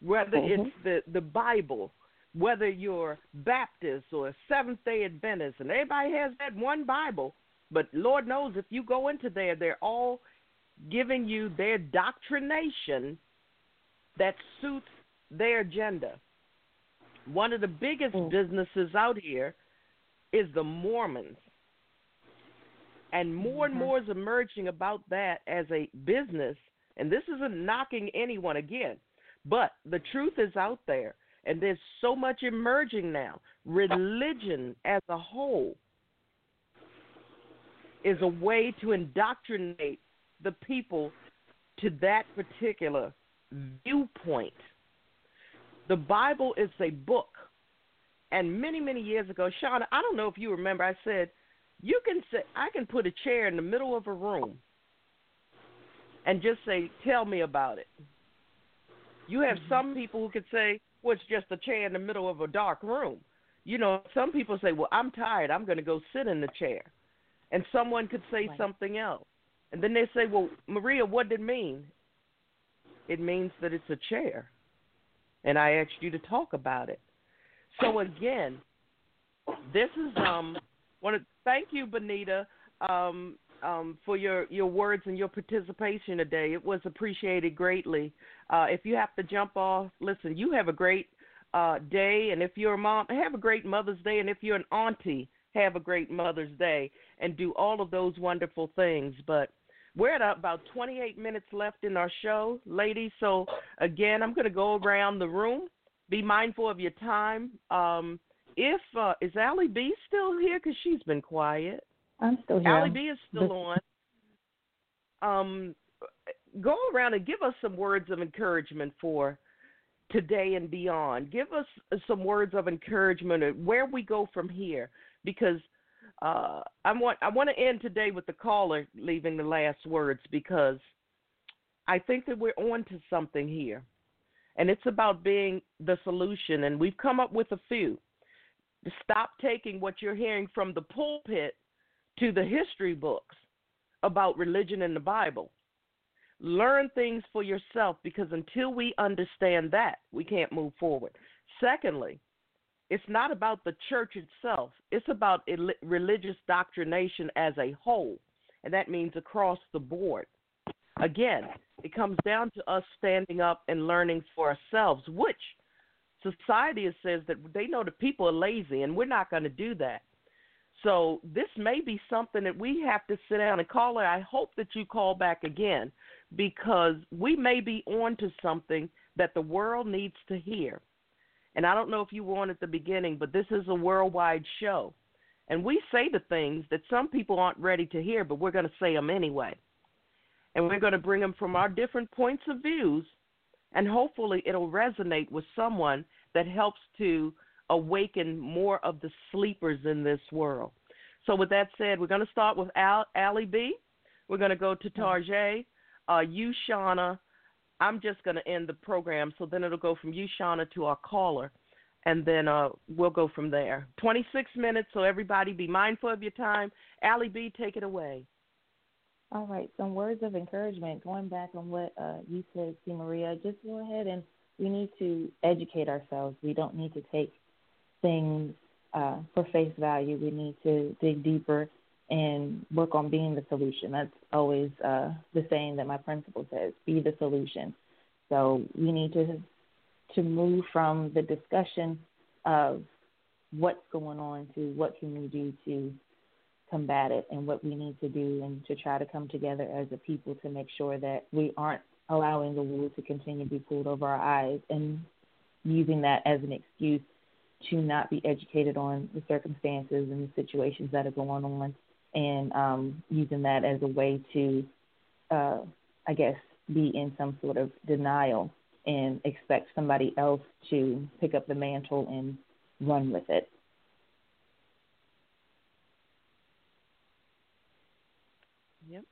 whether mm-hmm. it's the, the Bible, whether you're Baptist or Seventh day Adventist, and everybody has that one Bible, but Lord knows if you go into there, they're all giving you their doctrination that suits their agenda. One of the biggest mm. businesses out here is the Mormons. And more mm-hmm. and more is emerging about that as a business. And this isn't knocking anyone again, but the truth is out there. And there's so much emerging now. Religion as a whole is a way to indoctrinate the people to that particular viewpoint. The Bible is a book. And many, many years ago, Shauna, I don't know if you remember, I said, you can say, I can put a chair in the middle of a room and just say, tell me about it. You have mm-hmm. some people who could say, well, it's just a chair in the middle of a dark room. You know, some people say, well, I'm tired. I'm going to go sit in the chair. And someone could say right. something else. And then they say, well, Maria, what did it mean? it means that it's a chair. And I asked you to talk about it. So again, this is um want to thank you, Benita, um, um, for your your words and your participation today. It was appreciated greatly. Uh, if you have to jump off, listen. You have a great uh, day, and if you're a mom, have a great Mother's Day, and if you're an auntie, have a great Mother's Day, and do all of those wonderful things. But we're at about 28 minutes left in our show, ladies. So again, I'm going to go around the room. Be mindful of your time. Um, if uh, is Allie B still here? Because she's been quiet. I'm still here. Allie B is still on. Um, go around and give us some words of encouragement for today and beyond. Give us some words of encouragement where we go from here, because uh, I want I want to end today with the caller leaving the last words because I think that we're on to something here, and it's about being the solution. And we've come up with a few. Stop taking what you're hearing from the pulpit to the history books about religion and the Bible. Learn things for yourself because until we understand that, we can't move forward. Secondly, it's not about the church itself, it's about religious doctrination as a whole, and that means across the board. Again, it comes down to us standing up and learning for ourselves, which society says that they know the people are lazy, and we're not going to do that. So this may be something that we have to sit down and call it. I hope that you call back again because we may be on to something that the world needs to hear. And I don't know if you were on at the beginning, but this is a worldwide show. And we say the things that some people aren't ready to hear, but we're going to say them anyway. And we're going to bring them from our different points of views, and hopefully it'll resonate with someone that helps to awaken more of the sleepers in this world. So, with that said, we're going to start with Al- Allie B. We're going to go to Tarjay, uh, you, Shauna. I'm just going to end the program, so then it'll go from you, Shauna, to our caller, and then uh, we'll go from there. 26 minutes, so everybody be mindful of your time. Allie B, take it away. All right, some words of encouragement. Going back on what uh, you said, C. Maria, just go ahead and we need to educate ourselves. We don't need to take things uh, for face value. We need to dig deeper and work on being the solution. That's always uh, the saying that my principal says: "Be the solution." So we need to to move from the discussion of what's going on to what can we do to combat it and what we need to do and to try to come together as a people to make sure that we aren't allowing the wool to continue to be pulled over our eyes and using that as an excuse to not be educated on the circumstances and the situations that are going on, and um, using that as a way to, uh, I guess, be in some sort of denial and expect somebody else to pick up the mantle and run with it. Yep.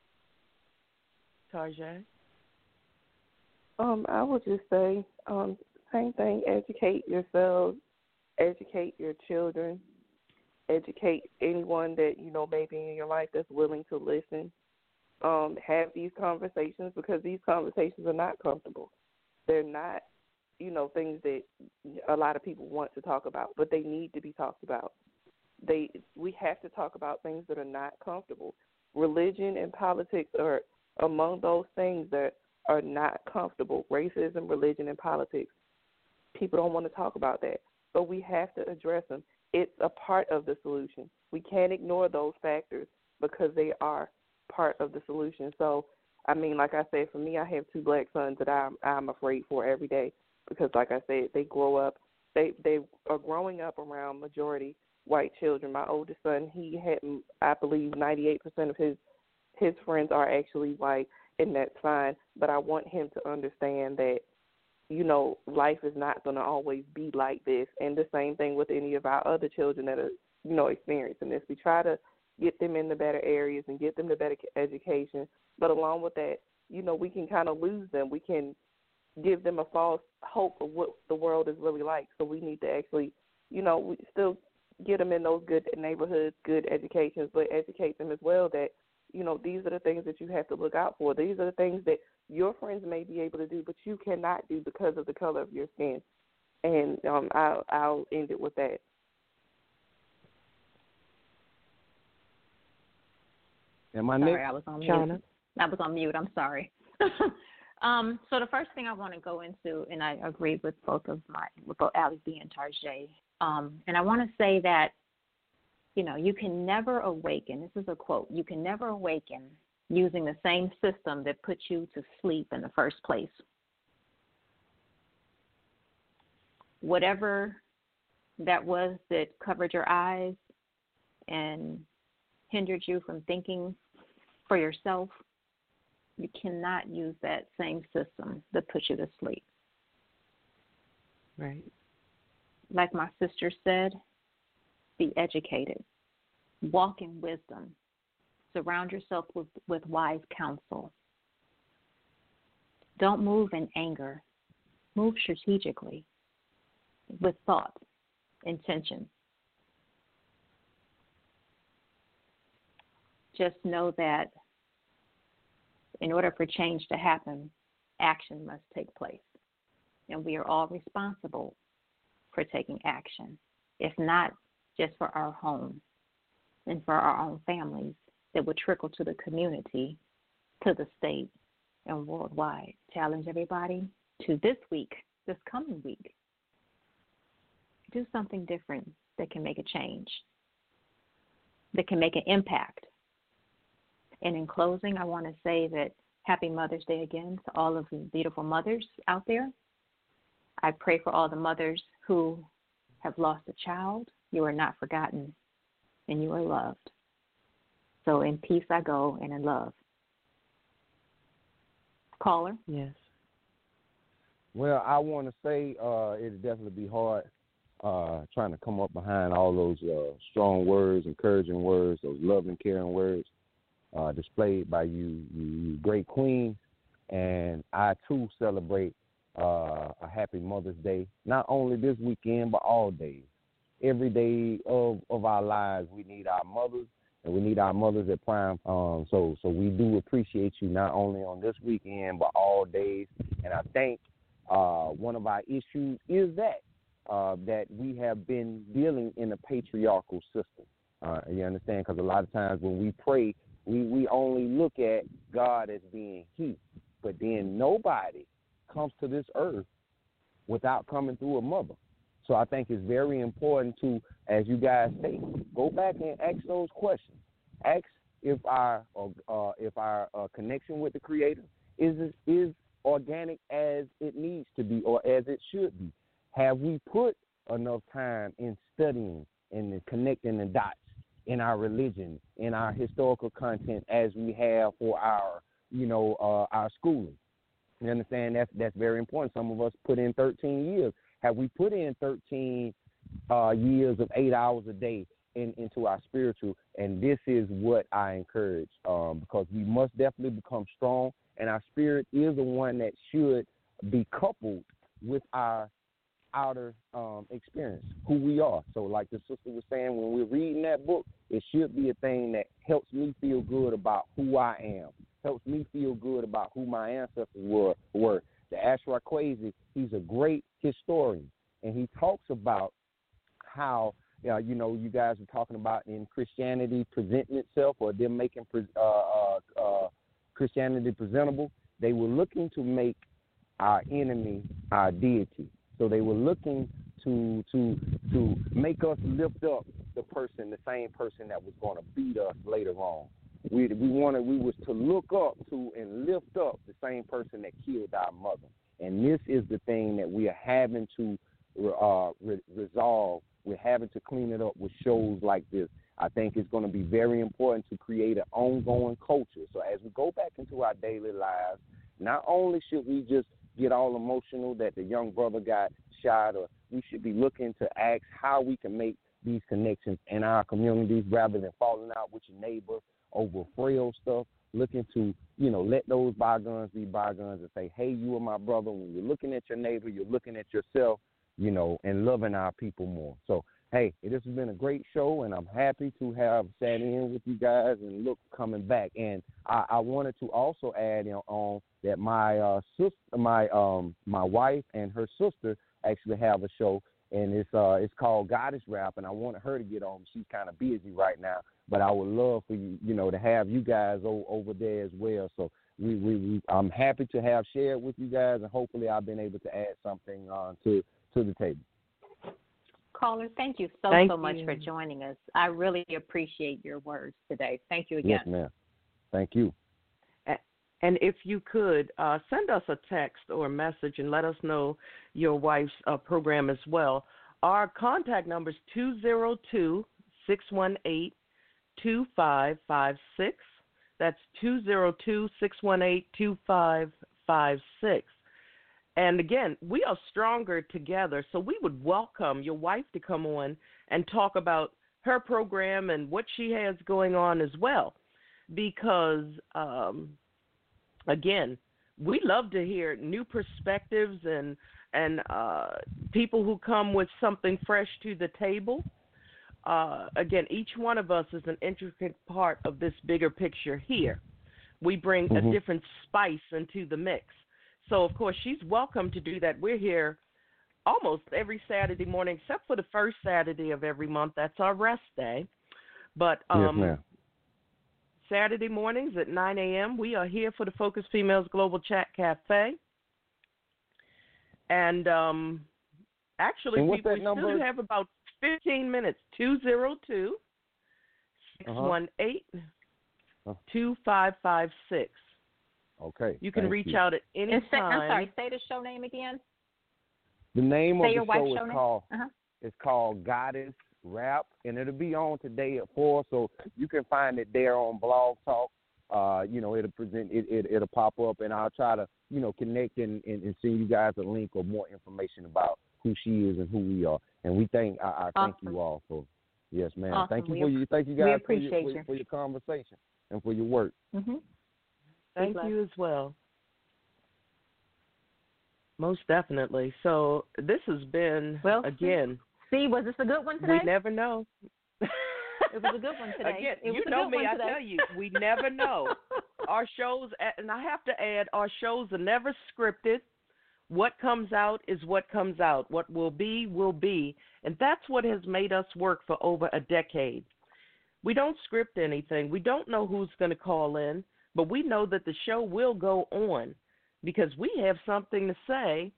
Tarjay? Um, I would just say, um, same thing, educate yourselves educate your children, educate anyone that you know maybe in your life that's willing to listen. Um, have these conversations because these conversations are not comfortable. They're not, you know, things that a lot of people want to talk about, but they need to be talked about. They we have to talk about things that are not comfortable. Religion and politics are among those things that are not comfortable. Racism, religion, and politics. People don't want to talk about that but we have to address them. It's a part of the solution. We can't ignore those factors because they are part of the solution. So, I mean, like I said, for me, I have two black sons that I'm I'm afraid for every day because, like I said, they grow up. They they are growing up around majority white children. My oldest son, he had, I believe, 98% of his his friends are actually white, and that's fine. But I want him to understand that you know, life is not going to always be like this. And the same thing with any of our other children that are, you know, experiencing this. We try to get them in the better areas and get them the better education. But along with that, you know, we can kind of lose them. We can give them a false hope of what the world is really like. So we need to actually, you know, we still get them in those good neighborhoods, good educations, but educate them as well that you know, these are the things that you have to look out for. These are the things that your friends may be able to do, but you cannot do because of the color of your skin. And um, I'll, I'll end it with that. Am I sorry, next? I was on Shauna? mute. I was on mute. I'm sorry. um, so the first thing I want to go into, and I agree with both of my, with both Allie B and Tarjay, um, and I want to say that, you know, you can never awaken. This is a quote. You can never awaken using the same system that put you to sleep in the first place. Whatever that was that covered your eyes and hindered you from thinking for yourself, you cannot use that same system that puts you to sleep. Right. Like my sister said, be educated, walk in wisdom, surround yourself with, with wise counsel. Don't move in anger, move strategically, with thought, intention. Just know that in order for change to happen, action must take place. And we are all responsible for taking action, if not just for our home and for our own families, that would trickle to the community, to the state, and worldwide. Challenge everybody to this week, this coming week, do something different that can make a change, that can make an impact. And in closing, I want to say that happy Mother's Day again to all of the beautiful mothers out there. I pray for all the mothers who have lost a child. You are not forgotten and you are loved. So in peace I go and in love. Caller? Yes. Well, I want to say uh, it'd definitely be hard uh, trying to come up behind all those uh, strong words, encouraging words, those loving, caring words uh, displayed by you, you, you great queen. And I too celebrate uh, a happy Mother's Day, not only this weekend, but all days. Every day of, of our lives, we need our mothers and we need our mothers at prime. Um, so so we do appreciate you not only on this weekend but all days. And I think uh, one of our issues is that uh, that we have been dealing in a patriarchal system. Uh, you understand? Because a lot of times when we pray, we we only look at God as being He, but then nobody comes to this earth without coming through a mother. So I think it's very important to, as you guys say, go back and ask those questions. Ask if our uh, if our uh, connection with the Creator is is organic as it needs to be or as it should be. Have we put enough time in studying and connecting the dots in our religion, in our historical content, as we have for our, you know, uh, our schooling? You understand? That's that's very important. Some of us put in 13 years have we put in 13 uh, years of eight hours a day in, into our spiritual? And this is what I encourage um, because we must definitely become strong, and our spirit is the one that should be coupled with our outer um, experience, who we are. So, like the sister was saying, when we're reading that book, it should be a thing that helps me feel good about who I am, helps me feel good about who my ancestors were. were. The Ashra Kwesi, he's a great historian, and he talks about how uh, you know you guys are talking about in Christianity presenting itself or them making uh, uh, uh, Christianity presentable. They were looking to make our enemy our deity. So they were looking to to to make us lift up the person, the same person that was going to beat us later on. We we wanted we was to look up to and lift up the same person that killed our mother. And this is the thing that we are having to uh, re- resolve. We're having to clean it up with shows like this. I think it's going to be very important to create an ongoing culture. So as we go back into our daily lives, not only should we just get all emotional that the young brother got shot, or we should be looking to ask how we can make these connections in our communities rather than falling out with your neighbor over frail stuff looking to, you know, let those bygones be bygones and say, hey, you are my brother. When you're looking at your neighbor, you're looking at yourself, you know, and loving our people more. So hey, this has been a great show, and I'm happy to have sat in with you guys and look coming back. And I, I wanted to also add on that my uh, sister, my um, my wife and her sister actually have a show, and it's uh, it's called Goddess Rap, and I wanted her to get on. She's kind of busy right now, but I would love for you, you know, to have you guys o- over there as well. So we, we, we, I'm happy to have shared with you guys, and hopefully I've been able to add something uh, to to the table. Caller, thank you so thank so much you. for joining us. I really appreciate your words today. Thank you again. Yes, ma'am. Thank you. And if you could uh, send us a text or a message and let us know your wife's uh, program as well. Our contact number is 202 618 2556. That's 202 618 2556. And again, we are stronger together, so we would welcome your wife to come on and talk about her program and what she has going on as well. Because, um, again, we love to hear new perspectives and and uh, people who come with something fresh to the table. Uh, again, each one of us is an intricate part of this bigger picture here. We bring Mhm. a different spice into the mix. So, of course, she's welcome to do that. We're here almost every Saturday morning, except for the first Saturday of every month. That's our rest day. But um, yes. Saturday mornings at 9 a.m. We are here for the Focus Females Global Chat Cafe. And um, actually, And what's people, we number? still have about 15 minutes 202 Uh-huh. 618 Uh. 2556. Okay. You can reach you. out at any And say, time. I'm sorry, say the show name again. The name Say of your the show show is name. called Uh-huh. it's called Goddess Rap, and it'll be on today at four. So you can find it there on Blog Talk. Uh, you know, it'll present it, it it'll pop up, and I'll try to you know connect and, and, and send you guys a link or more information about who she is and who we are. And we thank I, I thank you all for yes, ma'am. Awesome. Thank you We for ap- you. Thank you we guys appreciate for, your, you. for, for your conversation and for your work. Mm-hmm. Thank bless. you as well. Most definitely. So this has been Well, again. See, was this a good one today? We never know. It was a good one today. Again, you know me. I today. tell you, we never know. our shows, and I have to add, our shows are never scripted. What comes out is what comes out. What will be, will be. And that's what has made us work for over a decade. We don't script anything. We don't know who's going to call in, but we know that the show will go on because we have something to say.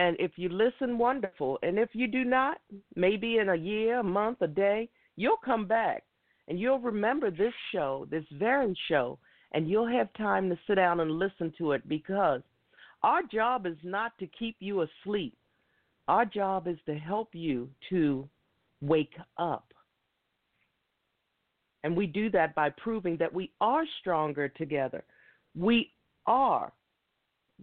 And if you listen, wonderful. And if you do not, maybe in a year, a month, a day, you'll come back and you'll remember this show, this very show, and you'll have time to sit down and listen to it because our job is not to keep you asleep. Our job is to help you to wake up. And we do that by proving that we are stronger together. We are.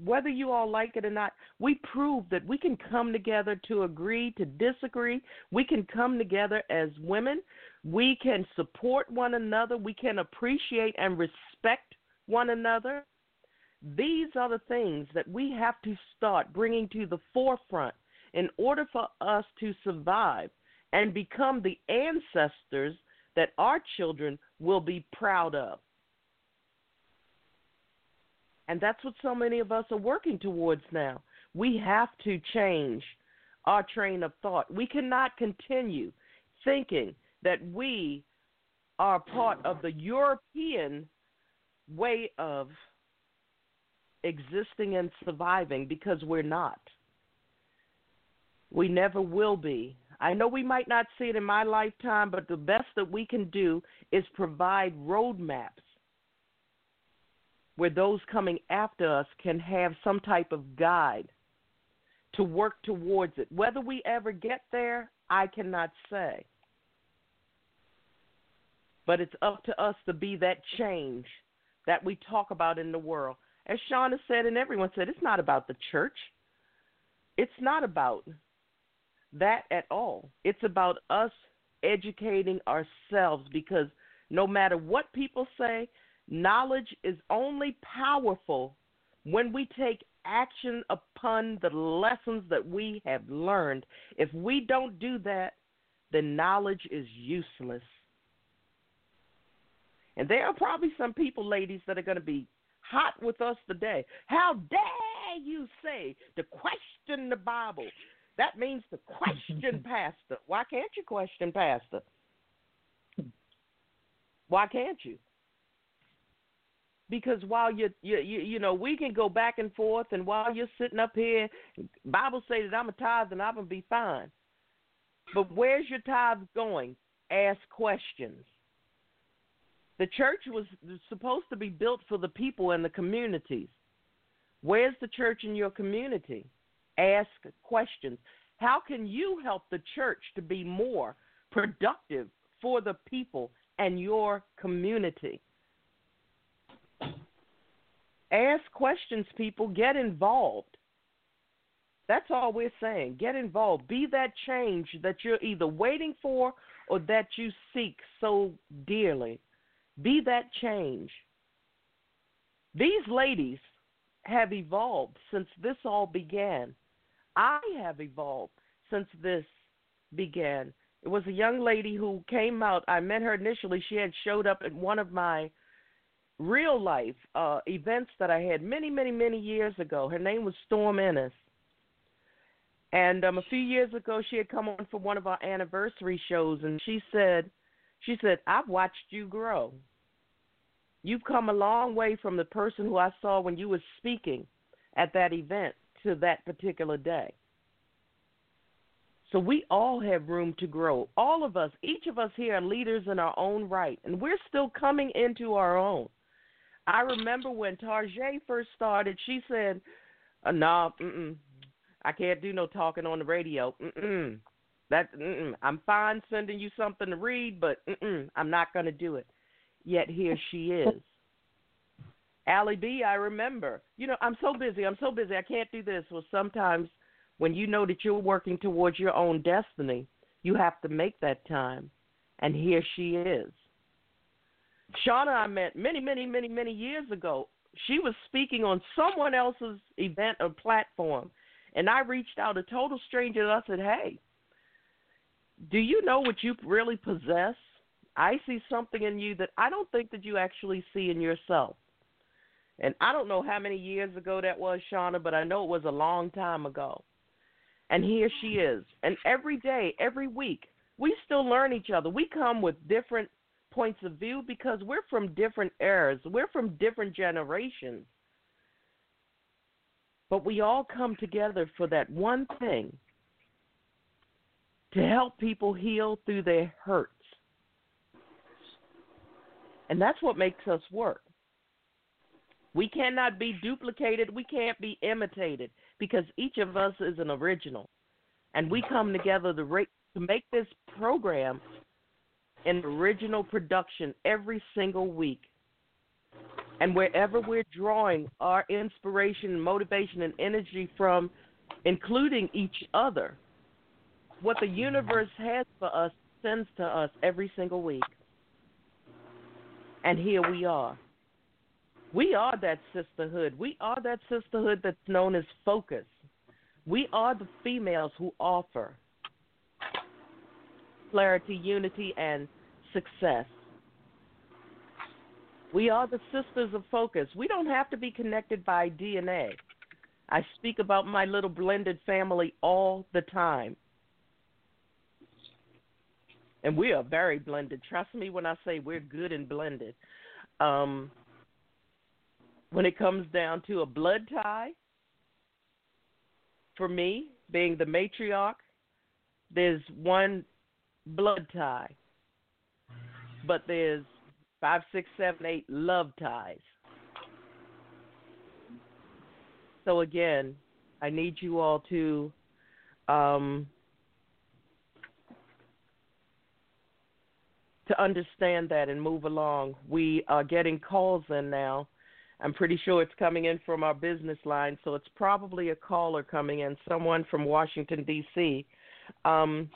Whether you all like it or not, we prove that we can come together to agree, to disagree. We can come together as women. We can support one another. We can appreciate and respect one another. These are the things that we have to start bringing to the forefront in order for us to survive and become the ancestors that our children will be proud of. And that's what so many of us are working towards now. We have to change our train of thought. We cannot continue thinking that we are part of the European way of existing and surviving because we're not. We never will be. I know we might not see it in my lifetime, but the best that we can do is provide roadmaps where those coming after us can have some type of guide to work towards it. Whether we ever get there, I cannot say. But it's up to us to be that change that we talk about in the world. As Shauna said, and everyone said, it's not about the church. It's not about that at all. It's about us educating ourselves because no matter what people say, knowledge is only powerful when we take action upon the lessons that we have learned. If we don't do that, then knowledge is useless. And there are probably some people, ladies, that are going to be hot with us today. How dare you say to question the Bible? That means to question Pastor. Why can't you question Pastor? Why can't you? Because while you you you, know we can go back and forth, and while you're sitting up here, Bible says that I'm a tithe and I'm gonna be fine. But where's your tithe going? Ask questions. The church was supposed to be built for the people and the communities. Where's the church in your community? Ask questions. How can you help the church to be more productive for the people and your community? Ask questions, people. Get involved. That's all we're saying. Get involved. Be that change that you're either waiting for or that you seek so dearly. Be that change. These ladies have evolved since this all began. I have evolved since this began. It was a young lady who came out. I met her initially. She had showed up at one of my real life uh, events that I had many, many, many years ago. Her name was Storm Ennis. And um, a few years ago, she had come on for one of our anniversary shows, and she said, "She said I've watched you grow. You've come a long way from the person who I saw when you were speaking at that event to that particular day." So we all have room to grow. All of us, each of us here are leaders in our own right, and we're still coming into our own. I remember when Tarjay first started, she said, uh, "No, nah, I can't do no talking on the radio. Mm-mm. That mm-mm. I'm fine sending you something to read, but mm-mm. I'm not going to do it." Yet here she is. Allie B, I remember. You know, I'm so busy. I'm so busy. I can't do this. Well, sometimes when you know that you're working towards your own destiny, you have to make that time. And here she is. Shauna, I met many, many, many, many years ago. She was speaking on someone else's event or platform. And I reached out, a total stranger, and I said, Hey, do you know what you really possess? I see something in you that I don't think that you actually see in yourself. And I don't know how many years ago that was, Shauna, but I know it was a long time ago. And here she is. And every day, every week, we still learn each other. We come with different points of view because we're from different eras, we're from different generations. But we all come together for that one thing to help people heal through their hurts. And that's what makes us work. We cannot be duplicated, we can't be imitated because each of us is an original. And we come together to, ra- to make this program an original production every single week. And wherever we're drawing our inspiration, motivation, and energy from, including each other, what the universe has for us sends to us every single week. And here we are. We are that sisterhood. We are that sisterhood that's known as focus. We are the females who offer clarity, unity, and success. We are the sisters of focus. We don't have to be connected by DNA. I speak about my little blended family all the time. And we are very blended. Trust me when I say we're good and blended. Um, when it comes down to a blood tie, for me, being the matriarch, there's one blood tie, but there's five, six, seven, eight love ties. So again, I need you all to um, to understand that and move along. We are getting calls in now I'm pretty sure it's coming in from our business line, so it's probably a caller coming in, someone from Washington, D.C. Um,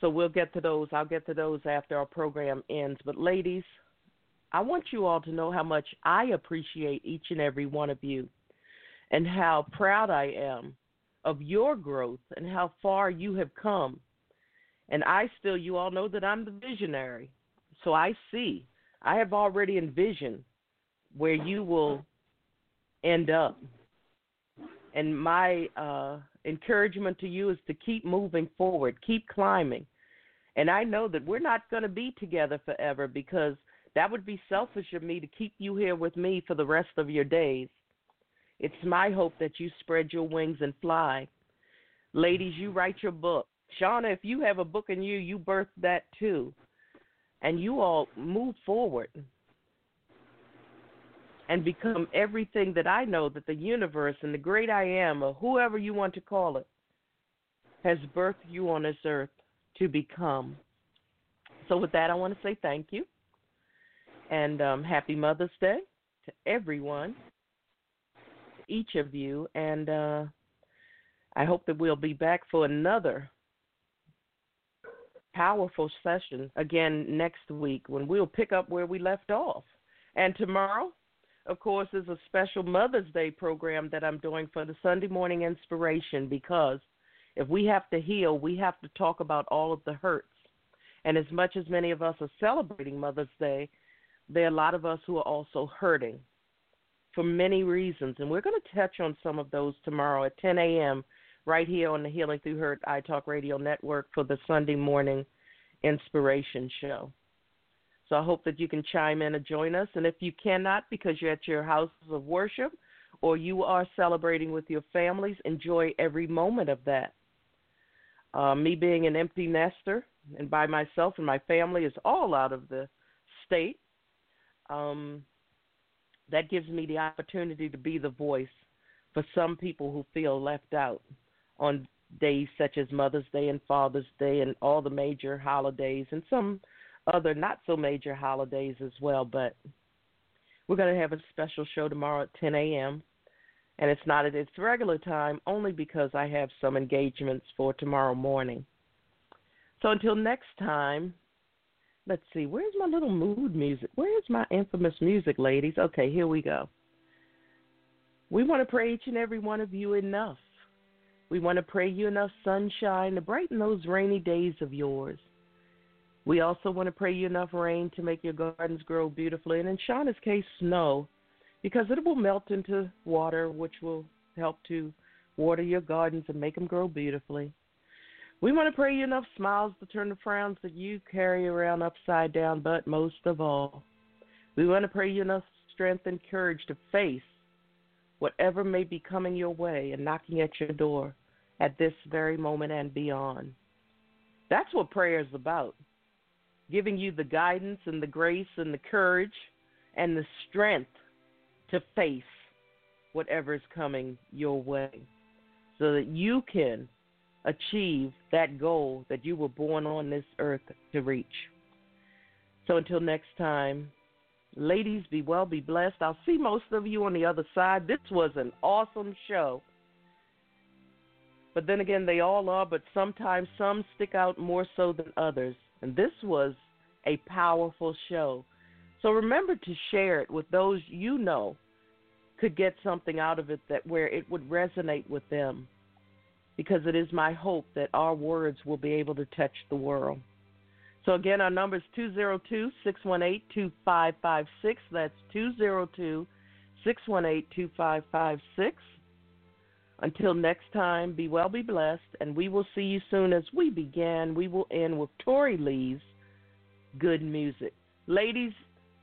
so we'll get to those. I'll get to those after our program ends. But, ladies, I want you all to know how much I appreciate each and every one of you and how proud I am of your growth and how far you have come. And I still, you all know that I'm the visionary. So I see, I have already envisioned where you will end up. And my uh, encouragement to you is to keep moving forward, keep climbing. And I know that we're not going to be together forever because that would be selfish of me to keep you here with me for the rest of your days. It's my hope that you spread your wings and fly. Ladies, you write your book. Shauna, if you have a book in you, you birth that too. And you all move forward and become everything that I know that the universe and the great I am, or whoever you want to call it, has birthed you on this earth to become. So, with that, I want to say thank you and um, happy Mother's Day to everyone, each of you, and uh, I hope that we'll be back for another powerful session again next week when we'll pick up where we left off. And tomorrow, of course, is a special Mother's Day program that I'm doing for the Sunday morning inspiration because if we have to heal, we have to talk about all of the hurts. And as much as many of us are celebrating Mother's Day, there are a lot of us who are also hurting for many reasons. And we're going to touch on some of those tomorrow at 10 a.m. right here on the Healing Through Hurt iTalk Radio Network for the Sunday morning inspiration show. So I hope that you can chime in and join us. And if you cannot because you're at your houses of worship or you are celebrating with your families, enjoy every moment of that. Uh, me being an empty nester and by myself and my family is all out of the state. Um, that gives me the opportunity to be the voice for some people who feel left out on days such as Mother's Day and Father's Day and all the major holidays and some other not so major holidays as well. But we're going to have a special show tomorrow at 10 a.m. And it's not at its regular time only because I have some engagements for tomorrow morning. So until next time, let's see, where's my little mood music? Where's my infamous music, ladies? Okay, here we go. We want to pray each and every one of you enough. We want to pray you enough sunshine to brighten those rainy days of yours. We also want to pray you enough rain to make your gardens grow beautifully, and in Shauna's case, snow, because it will melt into water, which will help to water your gardens and make them grow beautifully. We want to pray you enough smiles to turn the frowns that you carry around upside down, but most of all, we want to pray you enough strength and courage to face whatever may be coming your way and knocking at your door at this very moment and beyond. That's what prayer is about giving you the guidance and the grace and the courage and the strength to face whatever is coming your way so that you can achieve that goal that you were born on this earth to reach. So until next time, ladies, be well, be blessed. I'll see most of you on the other side. This was an awesome show. But then again, they all are, but sometimes some stick out more so than others. And this was a powerful show. So remember to share it with those you know could get something out of it that where it would resonate with them. Because it is my hope that our words will be able to touch the world. So again, our number is 202-618-2556. That's 202-618-2556. Until next time, be well, be blessed, and we will see you soon as we begin. We will end with Tori Lee's good music. Ladies,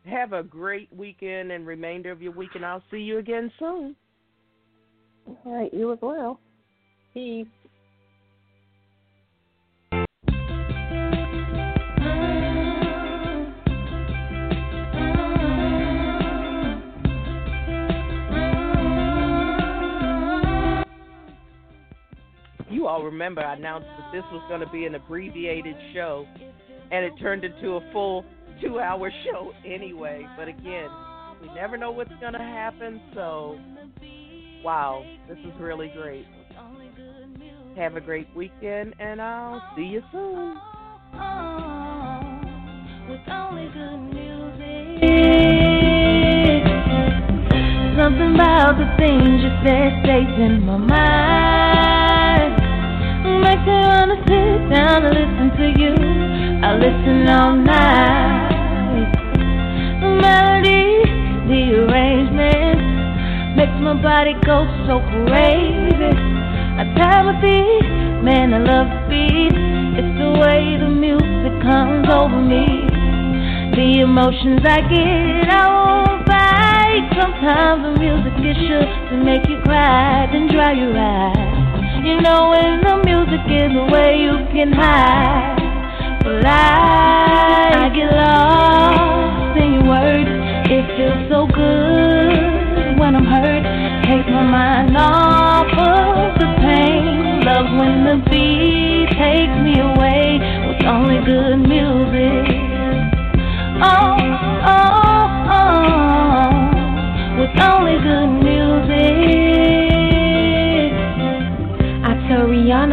have a great weekend and remainder of your week, and I'll see you again soon. All right, you as well. Peace. Remember I announced that this was going to be an abbreviated show and it turned into a full two hour show anyway. But again, we never know what's going to happen, so wow, this is really great. Have a great weekend, and I'll see you soon. Something about the things you said stays in my mind. Makes me wanna sit down and listen to you. I listen all night. The melody, the arrangement makes my body go so crazy. I tell my feet, man, I love the beat. It's the way the music comes over me. The emotions I get, I won't fight. Sometimes the music is sure to make you cry, then dry your eyes. You know when the music is away, you can hide. But I, I get lost in your words. It feels so good when I'm hurt. Take my mind off of the pain. Love when the beat takes me away with only good music. Oh, oh, oh, with only good music.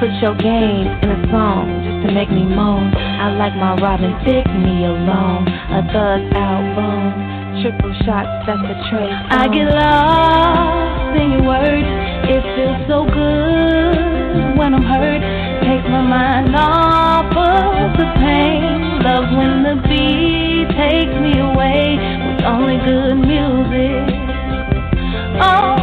Put your game in a song just to make me moan. I like my Robin Thicke me alone. A thug album. Triple shots, that's the trace. I get lost in your words. It feels so good when I'm hurt. Takes my mind off of the pain. Love when the beat takes me away with only good music. Oh,